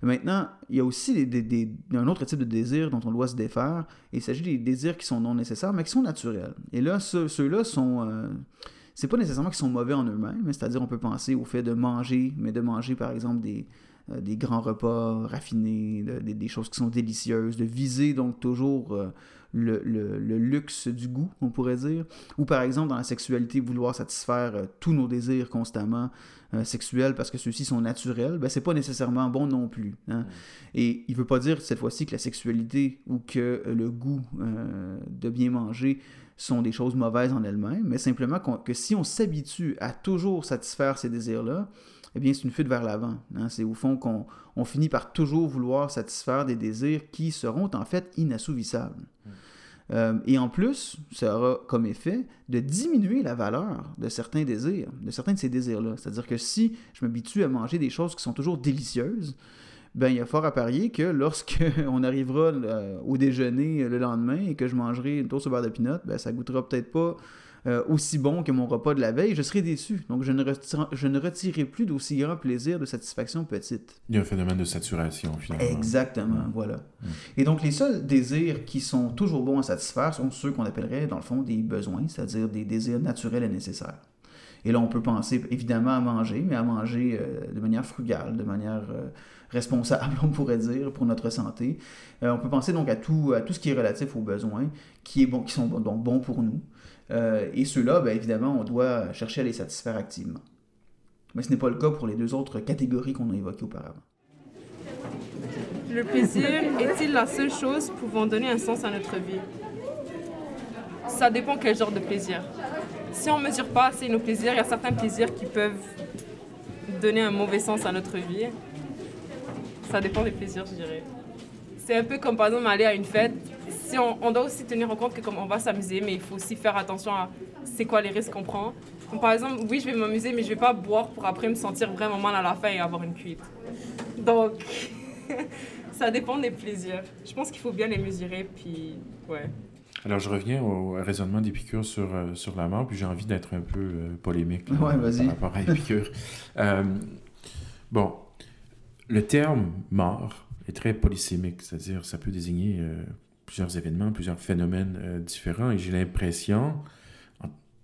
Maintenant, il y a aussi des, un autre type de désir dont on doit se défaire. Il s'agit des désirs qui sont non nécessaires, mais qui sont naturels. Et là, ceux-là sont. Euh, c'est pas nécessairement qu'ils sont mauvais en eux-mêmes, c'est-à-dire on peut penser au fait de manger, mais de manger par exemple des, euh, des grands repas raffinés, des, choses qui sont délicieuses, de viser donc toujours euh, le, le, luxe du goût, on pourrait dire. Ou par exemple dans la sexualité, vouloir satisfaire euh, tous nos désirs constamment sexuels parce que ceux-ci sont naturels, ben, c'est pas nécessairement bon non plus. Hein. Et il veut pas dire cette fois-ci que la sexualité ou que le goût de bien manger sont des choses mauvaises en elles-mêmes, mais simplement que si on s'habitue à toujours satisfaire ces désirs-là, eh bien, c'est une fuite vers l'avant. Hein. C'est au fond qu'on on finit par toujours vouloir satisfaire des désirs qui seront en fait inassouvissables. Mm. Euh, et en plus, ça aura comme effet de diminuer la valeur de certains désirs, de certains de ces désirs-là. C'est-à-dire que si je m'habitue à manger des choses qui sont toujours délicieuses, ben, il y a fort à parier que lorsqu'on *laughs* arrivera euh, au déjeuner le lendemain et que je mangerai une toast au beurre de pinot, ben, ça goûtera peut-être pas euh, aussi bon que mon repas de la veille, je serai déçu. Donc, je ne, je ne retirerai plus d'aussi grand plaisir de satisfaction petite. Il y a un phénomène de saturation, finalement. Exactement, voilà. Mm. Et donc, les seuls désirs qui sont toujours bons à satisfaire sont ceux qu'on appellerait, dans le fond, des besoins, c'est-à-dire des désirs naturels et nécessaires. Et là, on peut penser évidemment à manger, mais à manger euh, de manière frugale, de manière euh, responsable, *laughs* on pourrait dire, pour notre santé. on peut penser donc à tout, à tout ce qui est relatif aux besoins, qui, est bon, qui sont donc bons pour nous. Euh, et ceux-là, bien évidemment, on doit chercher à les satisfaire activement. Mais ce n'est pas le cas pour les deux autres catégories qu'on a évoquées auparavant. Le plaisir est-il la seule chose pouvant donner un sens à notre vie? Ça dépend quel genre de plaisir. Si on ne mesure pas assez nos plaisirs, il y a certains plaisirs qui peuvent donner un mauvais sens à notre vie. Ça dépend des plaisirs, je dirais. C'est un peu comme par exemple aller à une fête on, doit aussi tenir en compte que comme on va s'amuser, mais il faut aussi faire attention à c'est quoi les risques qu'on prend. par exemple, oui, je vais m'amuser, mais je vais pas boire pour après me sentir vraiment mal à la fin et avoir une cuite. Donc, *laughs* ça dépend des plaisirs. Je pense qu'il faut bien les mesurer, puis ouais. Alors, je reviens au raisonnement d'Épicure sur, euh, sur la mort, puis j'ai envie d'être un peu euh, polémique ouais, par rapport à Épicure. *laughs* Euh, bon, le terme mort est très polysémique, c'est-à-dire ça peut désigner plusieurs événements, plusieurs phénomènes différents. Et j'ai l'impression,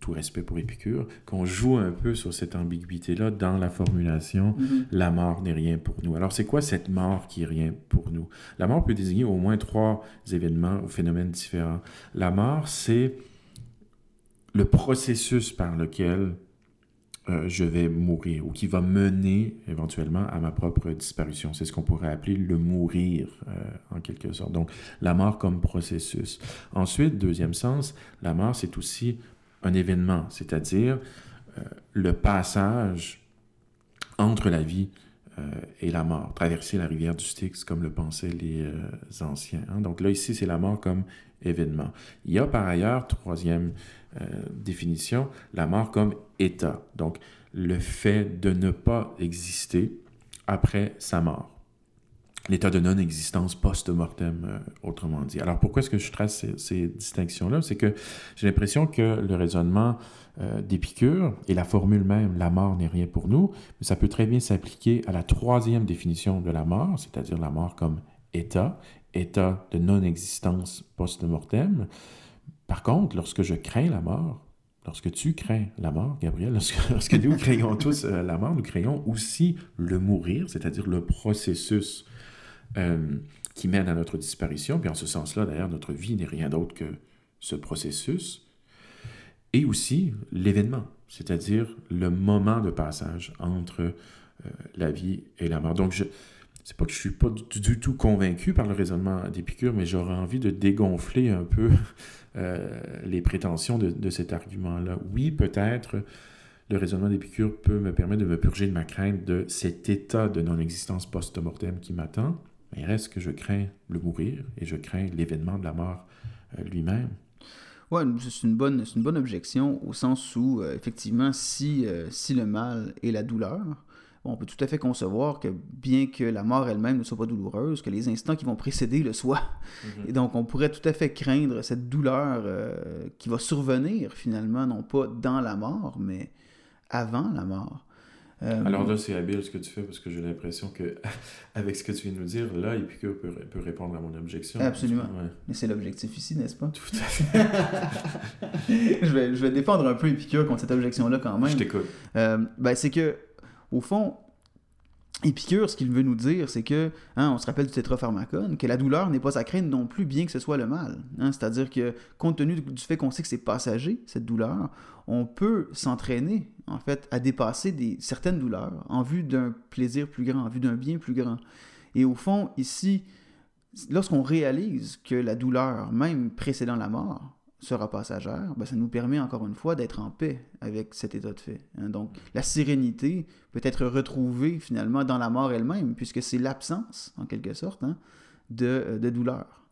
tout respect pour Épicure, qu'on joue un peu sur cette ambiguïté-là dans la formulation mm-hmm. la mort n'est rien pour nous. Alors, c'est quoi cette mort qui est rien pour nous? La mort peut désigner au moins trois événements ou phénomènes différents. La mort, c'est le processus par lequel euh, je vais mourir ou qui va mener éventuellement à ma propre disparition. C'est ce qu'on pourrait appeler le mourir euh, en quelque sorte. Donc la mort comme processus. Ensuite, deuxième sens, la mort c'est aussi un événement, c'est-à-dire euh, le passage entre la vie et la mort, traverser la rivière du Styx comme le pensaient les anciens. Hein. Donc là ici c'est la mort comme événement. Il y a par ailleurs, troisième euh, définition, la mort comme état. Donc, le fait de ne pas exister après sa mort. L'état de non-existence post-mortem, euh, autrement dit. Alors, pourquoi est-ce que je trace ces, distinctions-là? C'est que j'ai l'impression que le raisonnement euh, d'Épicure et la formule même, la mort n'est rien pour nous, mais ça peut très bien s'appliquer à la troisième définition de la mort, c'est-à-dire la mort comme état, état de non-existence post-mortem. Par contre, lorsque je crains la mort, lorsque tu crains la mort, Gabriel, lorsque, *laughs* nous craignons tous euh, la mort, nous craignons aussi le mourir, c'est-à-dire le processus euh, qui mène à notre disparition. Puis en ce sens-là, d'ailleurs, notre vie n'est rien d'autre que ce processus. Et aussi l'événement, c'est-à-dire le moment de passage entre euh, la vie et la mort. Donc, je, c'est pas que je suis pas du, tout convaincu par le raisonnement d'Épicure, mais j'aurais envie de dégonfler un peu euh, les prétentions de, cet argument-là. Oui, peut-être le raisonnement d'Épicure peut me permettre de me purger de ma crainte de cet état de non-existence post-mortem qui m'attend. Il reste que je crains le mourir et je crains l'événement de la mort euh, lui-même. Ouais, c'est une bonne, une bonne objection au sens où, euh, effectivement, si, euh, si le mal est la douleur, on peut tout à fait concevoir que bien que la mort elle-même ne soit pas douloureuse, que les instants qui vont précéder le soient. Mhm. Et donc, on pourrait tout à fait craindre cette douleur euh, qui va survenir finalement, non pas dans la mort, mais avant la mort. Euh, Alors là, c'est habile ce que tu fais parce que j'ai l'impression que, *laughs* avec ce que tu viens de nous dire, là, Épicure peut, peut répondre à mon objection. Absolument. Ouais. Mais c'est l'objectif ici, n'est-ce pas? Tout à fait. *laughs* je, vais, je vais défendre un peu Épicure contre cette objection-là quand même. Je t'écoute. Euh, ben, c'est que, au fond, Épicure, ce qu'il veut nous dire, c'est que, hein, on se rappelle du tétrapharmacone, que la douleur n'est pas à craindre non plus, bien que ce soit le mal. hein. C'est-à-dire que, compte tenu du fait qu'on sait que c'est passager, cette douleur, on peut s'entraîner, en fait, à dépasser des, certaines douleurs en vue d'un plaisir plus grand, en vue d'un bien plus grand. Et au fond, ici, lorsqu'on réalise que la douleur, même précédant la mort, sera passagère, ben, ça nous permet encore une fois d'être en paix avec cet état de fait. hein. Donc, la sérénité peut être retrouvée finalement dans la mort elle-même, puisque c'est l'absence, en quelque sorte, hein, de, euh, de douleur.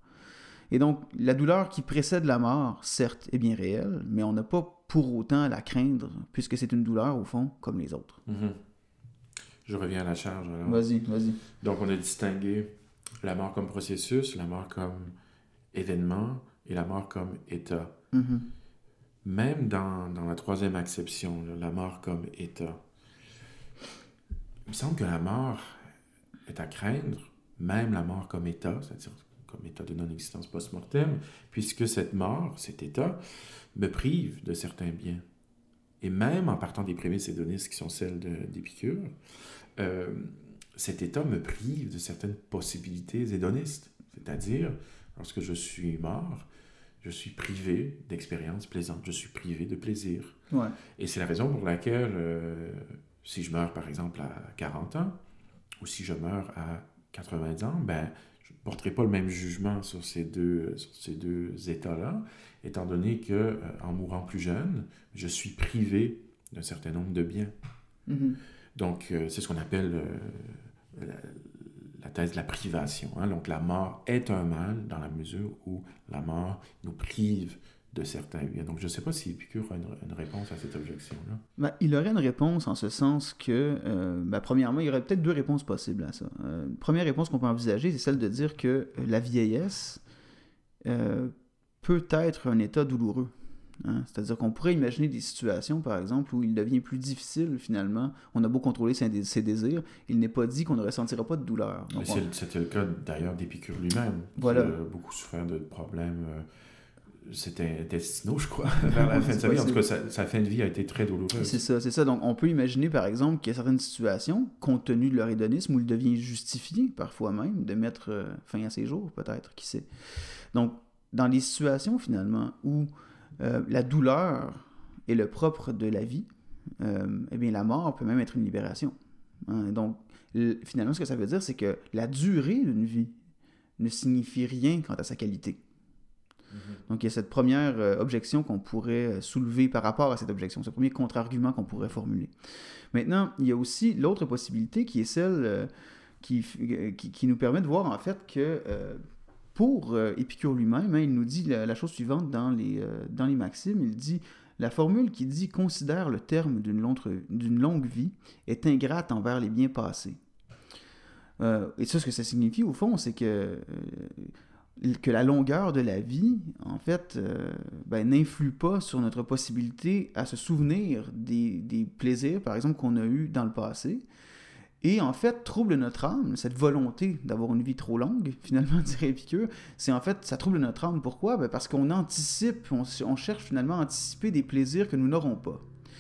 Et donc, la douleur qui précède la mort, certes, est bien réelle, mais on n'a pas pour autant à la craindre, puisque c'est une douleur, au fond, comme les autres. Mhm. Je reviens à la charge. Vas-y, vas-y. Donc, on a distingué la mort comme processus, la mort comme événement et la mort comme état. Mhm. Même dans, dans la troisième acception, là, la mort comme état, il me semble que la mort est à craindre, même la mort comme état, c'est-à-dire comme état de non-existence post-mortem, puisque cette mort, cet état, me prive de certains biens. Et même en partant des prémices hédonistes qui sont celles d'Épicure, euh, cet état me prive de certaines possibilités hédonistes. C'est-à-dire, lorsque je suis mort, je suis privé d'expériences plaisantes, je suis privé de plaisir. Ouais. Et c'est la raison pour laquelle, euh, si je meurs par exemple à 40 ans, ou si je meurs à 80 ans, ben, je ne porterai pas le même jugement sur ces deux, sur ces deux états-là, étant donné que euh, en mourant plus jeune, je suis privé d'un certain nombre de biens. Mhm. Donc, euh, c'est ce qu'on appelle la, la thèse de la privation. hein. Donc, la mort est un mal dans la mesure où la mort nous prive de certains biens. Donc, je ne sais pas si Épicure a une, réponse à cette objection-là. Ben, il aurait une réponse en ce sens que, euh, ben, premièrement, il y aurait peut-être deux réponses possibles à ça. Euh, première réponse qu'on peut envisager, c'est celle de dire que la vieillesse euh, peut être un état douloureux. Hein? C'est-à-dire qu'on pourrait imaginer des situations, par exemple, où il devient plus difficile, finalement. On a beau contrôler ses, ses désirs, il n'est pas dit qu'on ne ressentira pas de douleur. On- C'était le cas d'ailleurs d'Épicure lui-même, Voilà. qui a beaucoup souffert de problèmes. euh, C'était intestinaux, je crois, *laughs* *laughs* vers la fin de sa vie. En tout cas, sa, sa fin de vie a été très douloureuse. C'est ça, c'est ça. Donc, on peut imaginer, par exemple, qu'il y a certaines situations, compte tenu de leur hédonisme, où il devient justifié, parfois même, de mettre euh, fin à ses jours, peut-être, qui sait. Donc, dans les situations, finalement, où euh, la douleur est le propre de la vie, euh, eh bien, la mort peut même être une libération. Hein. Donc, le- finalement, ce que ça veut dire, c'est que la durée d'une vie ne signifie rien quant à sa qualité. Donc, il y a cette première euh, objection qu'on pourrait soulever par rapport à cette objection, ce premier contre-argument qu'on pourrait formuler. Maintenant, il y a aussi l'autre possibilité qui est celle qui, qui, qui nous permet de voir en fait que pour euh, Épicure lui-même, hein, il nous dit la, chose suivante dans les, euh, dans les Maximes, il dit la formule qui dit considère le terme d'une longue, longue vie est ingrate envers les biens passés. Euh, et ça, ce que ça signifie au fond, c'est que euh, que la longueur de la vie, en fait, euh, ben, n'influe pas sur notre possibilité à se souvenir des, des plaisirs, par exemple, qu'on a eus dans le passé, et en fait trouble notre âme, cette volonté d'avoir une vie trop longue, *laughs* finalement, dirait Épicure, c'est en fait, ça trouble notre âme. Pourquoi? Ben, parce qu'on anticipe, on, cherche finalement à anticiper des plaisirs que nous n'aurons pas.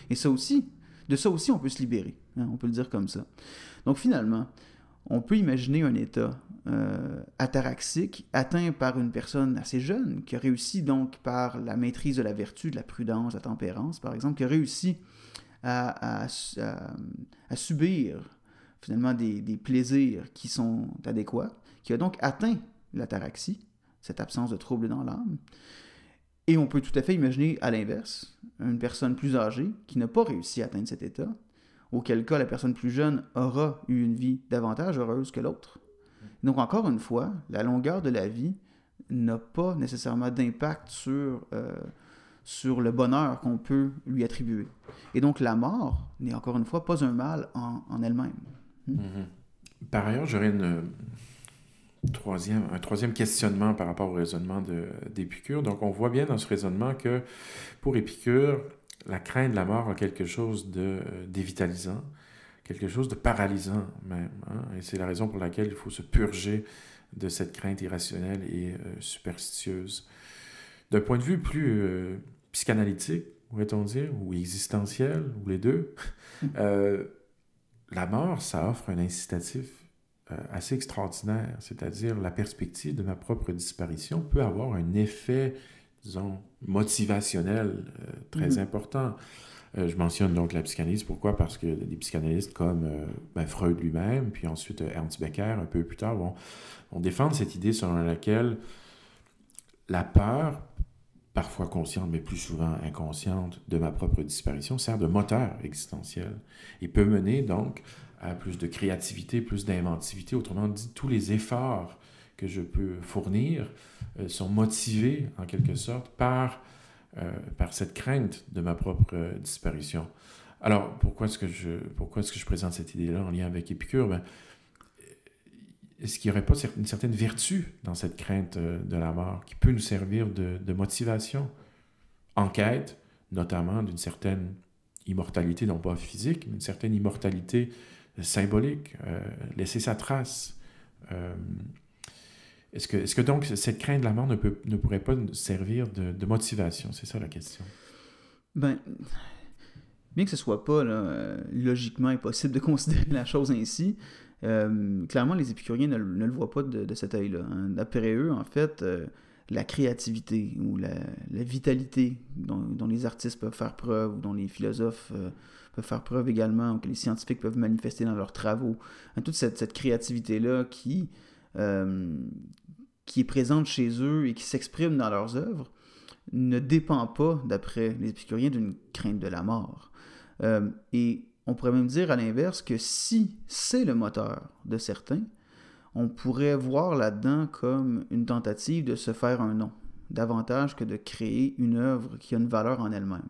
Et ça aussi, de ça aussi, on peut se libérer, hein, on peut le dire comme ça. Donc finalement, on peut imaginer un état euh, ataraxique atteint par une personne assez jeune qui a réussi donc par la maîtrise de la vertu, de la prudence, de la tempérance, par exemple, qui a réussi à subir finalement des, plaisirs qui sont adéquats, qui a donc atteint l'ataraxie, cette absence de trouble dans l'âme. Et on peut tout à fait imaginer à l'inverse, une personne plus âgée qui n'a pas réussi à atteindre cet état, auquel cas la personne plus jeune aura eu une vie davantage heureuse que l'autre. Donc encore une fois, la longueur de la vie n'a pas nécessairement d'impact sur, euh, sur le bonheur qu'on peut lui attribuer. Et donc la mort n'est encore une fois pas un mal en elle-même. Mhm. Par ailleurs, j'aurais une, troisième, un troisième questionnement par rapport au raisonnement d'Épicure. Donc, on voit bien dans ce raisonnement que pour Épicure, la crainte de la mort a quelque chose de dévitalisant, quelque chose de paralysant même. Hein. Et c'est la raison pour laquelle il faut se purger de cette crainte irrationnelle et euh, superstitieuse. D'un point de vue plus euh, psychanalytique, pourrait-on dire, ou existentiel, ou les deux, *laughs* euh, la mort, ça offre un incitatif euh, assez extraordinaire, c'est-à-dire la perspective de ma propre disparition peut avoir un effet, disons, motivationnel euh, très Mhm. important. Euh, je mentionne donc la psychanalyse. Pourquoi? Parce que des psychanalystes comme ben, Freud lui-même, puis ensuite Ernst Becker, un peu plus tard, vont, vont défendre cette idée selon laquelle la peur, parfois consciente, mais plus souvent inconsciente, de ma propre disparition, sert de moteur existentiel et peut mener donc à plus de créativité, plus d'inventivité. Autrement dit, tous les efforts que je peux fournir euh, sont motivés en quelque sorte par, euh, par cette crainte de ma propre disparition. Alors, pourquoi est-ce que je, est-ce que je présente cette idée-là en lien avec Épicure? Ben, Est-ce qu'il n'y aurait pas une certaine vertu dans cette crainte euh, de la mort qui peut nous servir de, motivation en quête, notamment d'une certaine immortalité, non pas physique, mais une certaine immortalité symbolique, euh, laisser sa trace. Euh, est-ce que, est-ce que donc cette crainte de la mort ne, peut, ne pourrait pas nous servir de, motivation? C'est ça la question. Ben, bien que ce soit pas euh, logiquement impossible de considérer la chose ainsi, euh, clairement les épicuriens ne, le- voient pas de, de cet œil-là. hein. D'après eux, en fait, euh, la créativité ou la, vitalité dont, les artistes peuvent faire preuve, ou dont les philosophes euh, peuvent faire preuve également, ou que les scientifiques peuvent manifester dans leurs travaux, hein, toute cette, créativité-là qui, qui est présente chez eux et qui s'exprime dans leurs œuvres, ne dépend pas, d'après les épicuriens, d'une crainte de la mort. Et on pourrait même dire à l'inverse que si c'est le moteur de certains, on pourrait voir là-dedans comme une tentative de se faire un nom, davantage que de créer une œuvre qui a une valeur en elle-même.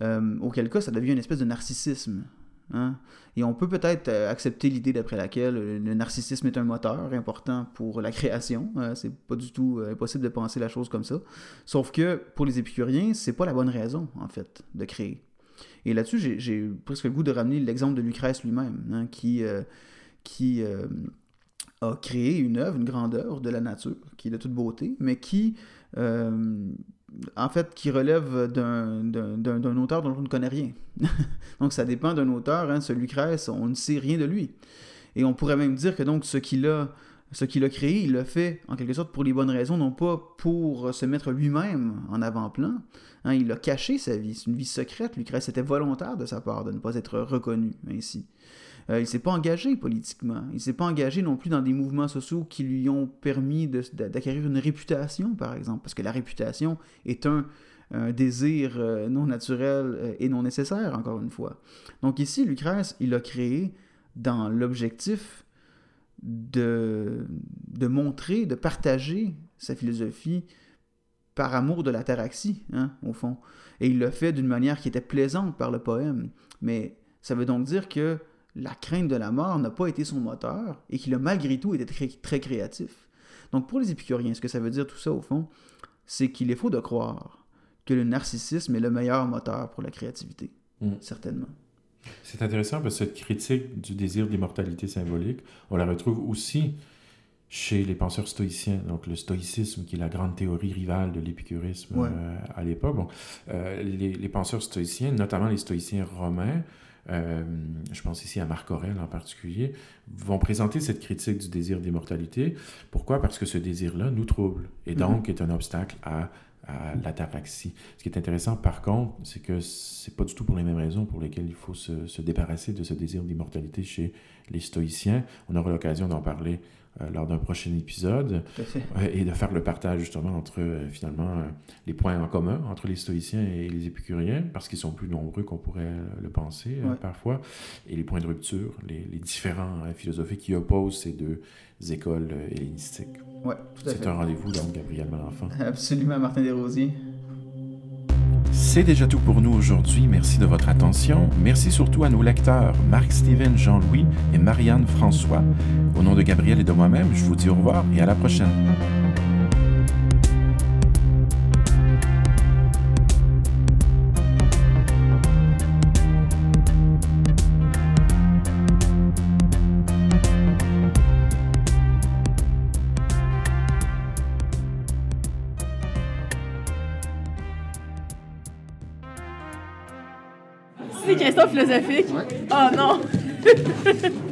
Euh, auquel cas, ça devient une espèce de narcissisme. hein. Et on peut peut-être euh, accepter l'idée d'après laquelle euh, le narcissisme est un moteur important pour la création. Euh, c'est pas du tout impossible de penser la chose comme ça. Sauf que pour les épicuriens, c'est pas la bonne raison, en fait, de créer. Et là-dessus, j'ai- presque le goût de ramener l'exemple de Lucrèce lui-même, hein, qui, euh, qui euh, a créé une œuvre, une grande œuvre de la nature, qui est de toute beauté, mais qui, euh, en fait, qui relève d'un auteur dont on ne connaît rien. *laughs* donc ça dépend d'un auteur, hein, ce Lucrèce, on ne sait rien de lui. Et on pourrait même dire que donc ce qu'il a, ce qu'il a créé, il l'a fait en quelque sorte pour les bonnes raisons, non pas pour se mettre lui-même en avant-plan. Hein, il a caché sa vie, c'est une vie secrète. Lucrèce c'était volontaire de sa part de ne pas être reconnu ainsi. Euh, il s'est pas engagé politiquement. Il s'est pas engagé non plus dans des mouvements sociaux qui lui ont permis d'acquérir une réputation, par exemple, parce que la réputation est un, un désir euh, non naturel euh, et non nécessaire, encore une fois. Donc ici, Lucrèce, il a créé dans l'objectif de, de montrer, de partager sa philosophie par amour de l'ataraxie, hein, au fond. Et il l'a fait d'une manière qui était plaisante par le poème. Mais ça veut donc dire que la crainte de la mort n'a pas été son moteur et qu'il a malgré tout été très, très créatif. Donc pour les épicuriens, ce que ça veut dire tout ça, au fond, c'est qu'il est faux de croire que le narcissisme est le meilleur moteur pour la créativité. Mm. Certainement. C'est intéressant parce que cette critique du désir d'immortalité symbolique, on la retrouve aussi chez les penseurs stoïciens. Donc le stoïcisme, qui est la grande théorie rivale de l'épicurisme Ouais. euh, à l'époque. Bon, euh, les, les penseurs stoïciens, notamment les stoïciens romains, euh, je pense ici à Marc Aurèle en particulier, vont présenter cette critique du désir d'immortalité. Pourquoi? Parce que ce désir-là nous trouble et donc est un obstacle à à l'ataraxie. Ce qui est intéressant, par contre, c'est que c'est pas du tout pour les mêmes raisons pour lesquelles il faut se, se débarrasser de ce désir d'immortalité chez les stoïciens. On aura l'occasion d'en parler lors d'un prochain épisode. Ouais, et de faire le partage justement entre euh, finalement euh, les points en commun entre les stoïciens et les épicuriens, parce qu'ils sont plus nombreux qu'on pourrait euh, le penser euh, Ouais. parfois, et les points de rupture, les, les différents euh, philosophies qui opposent ces deux écoles euh, hellénistiques. Ouais, C'est un rendez-vous donc, Gabriel Malenfant. Absolument, Martin Desrosiers. C'est déjà tout pour nous aujourd'hui. Merci de votre attention. Merci surtout à nos lecteurs, Marc-Steven Jean-Louis et Marianne François. Au nom de Gabriel et de moi-même, je vous dis au revoir et à la prochaine. Oh non! *laughs*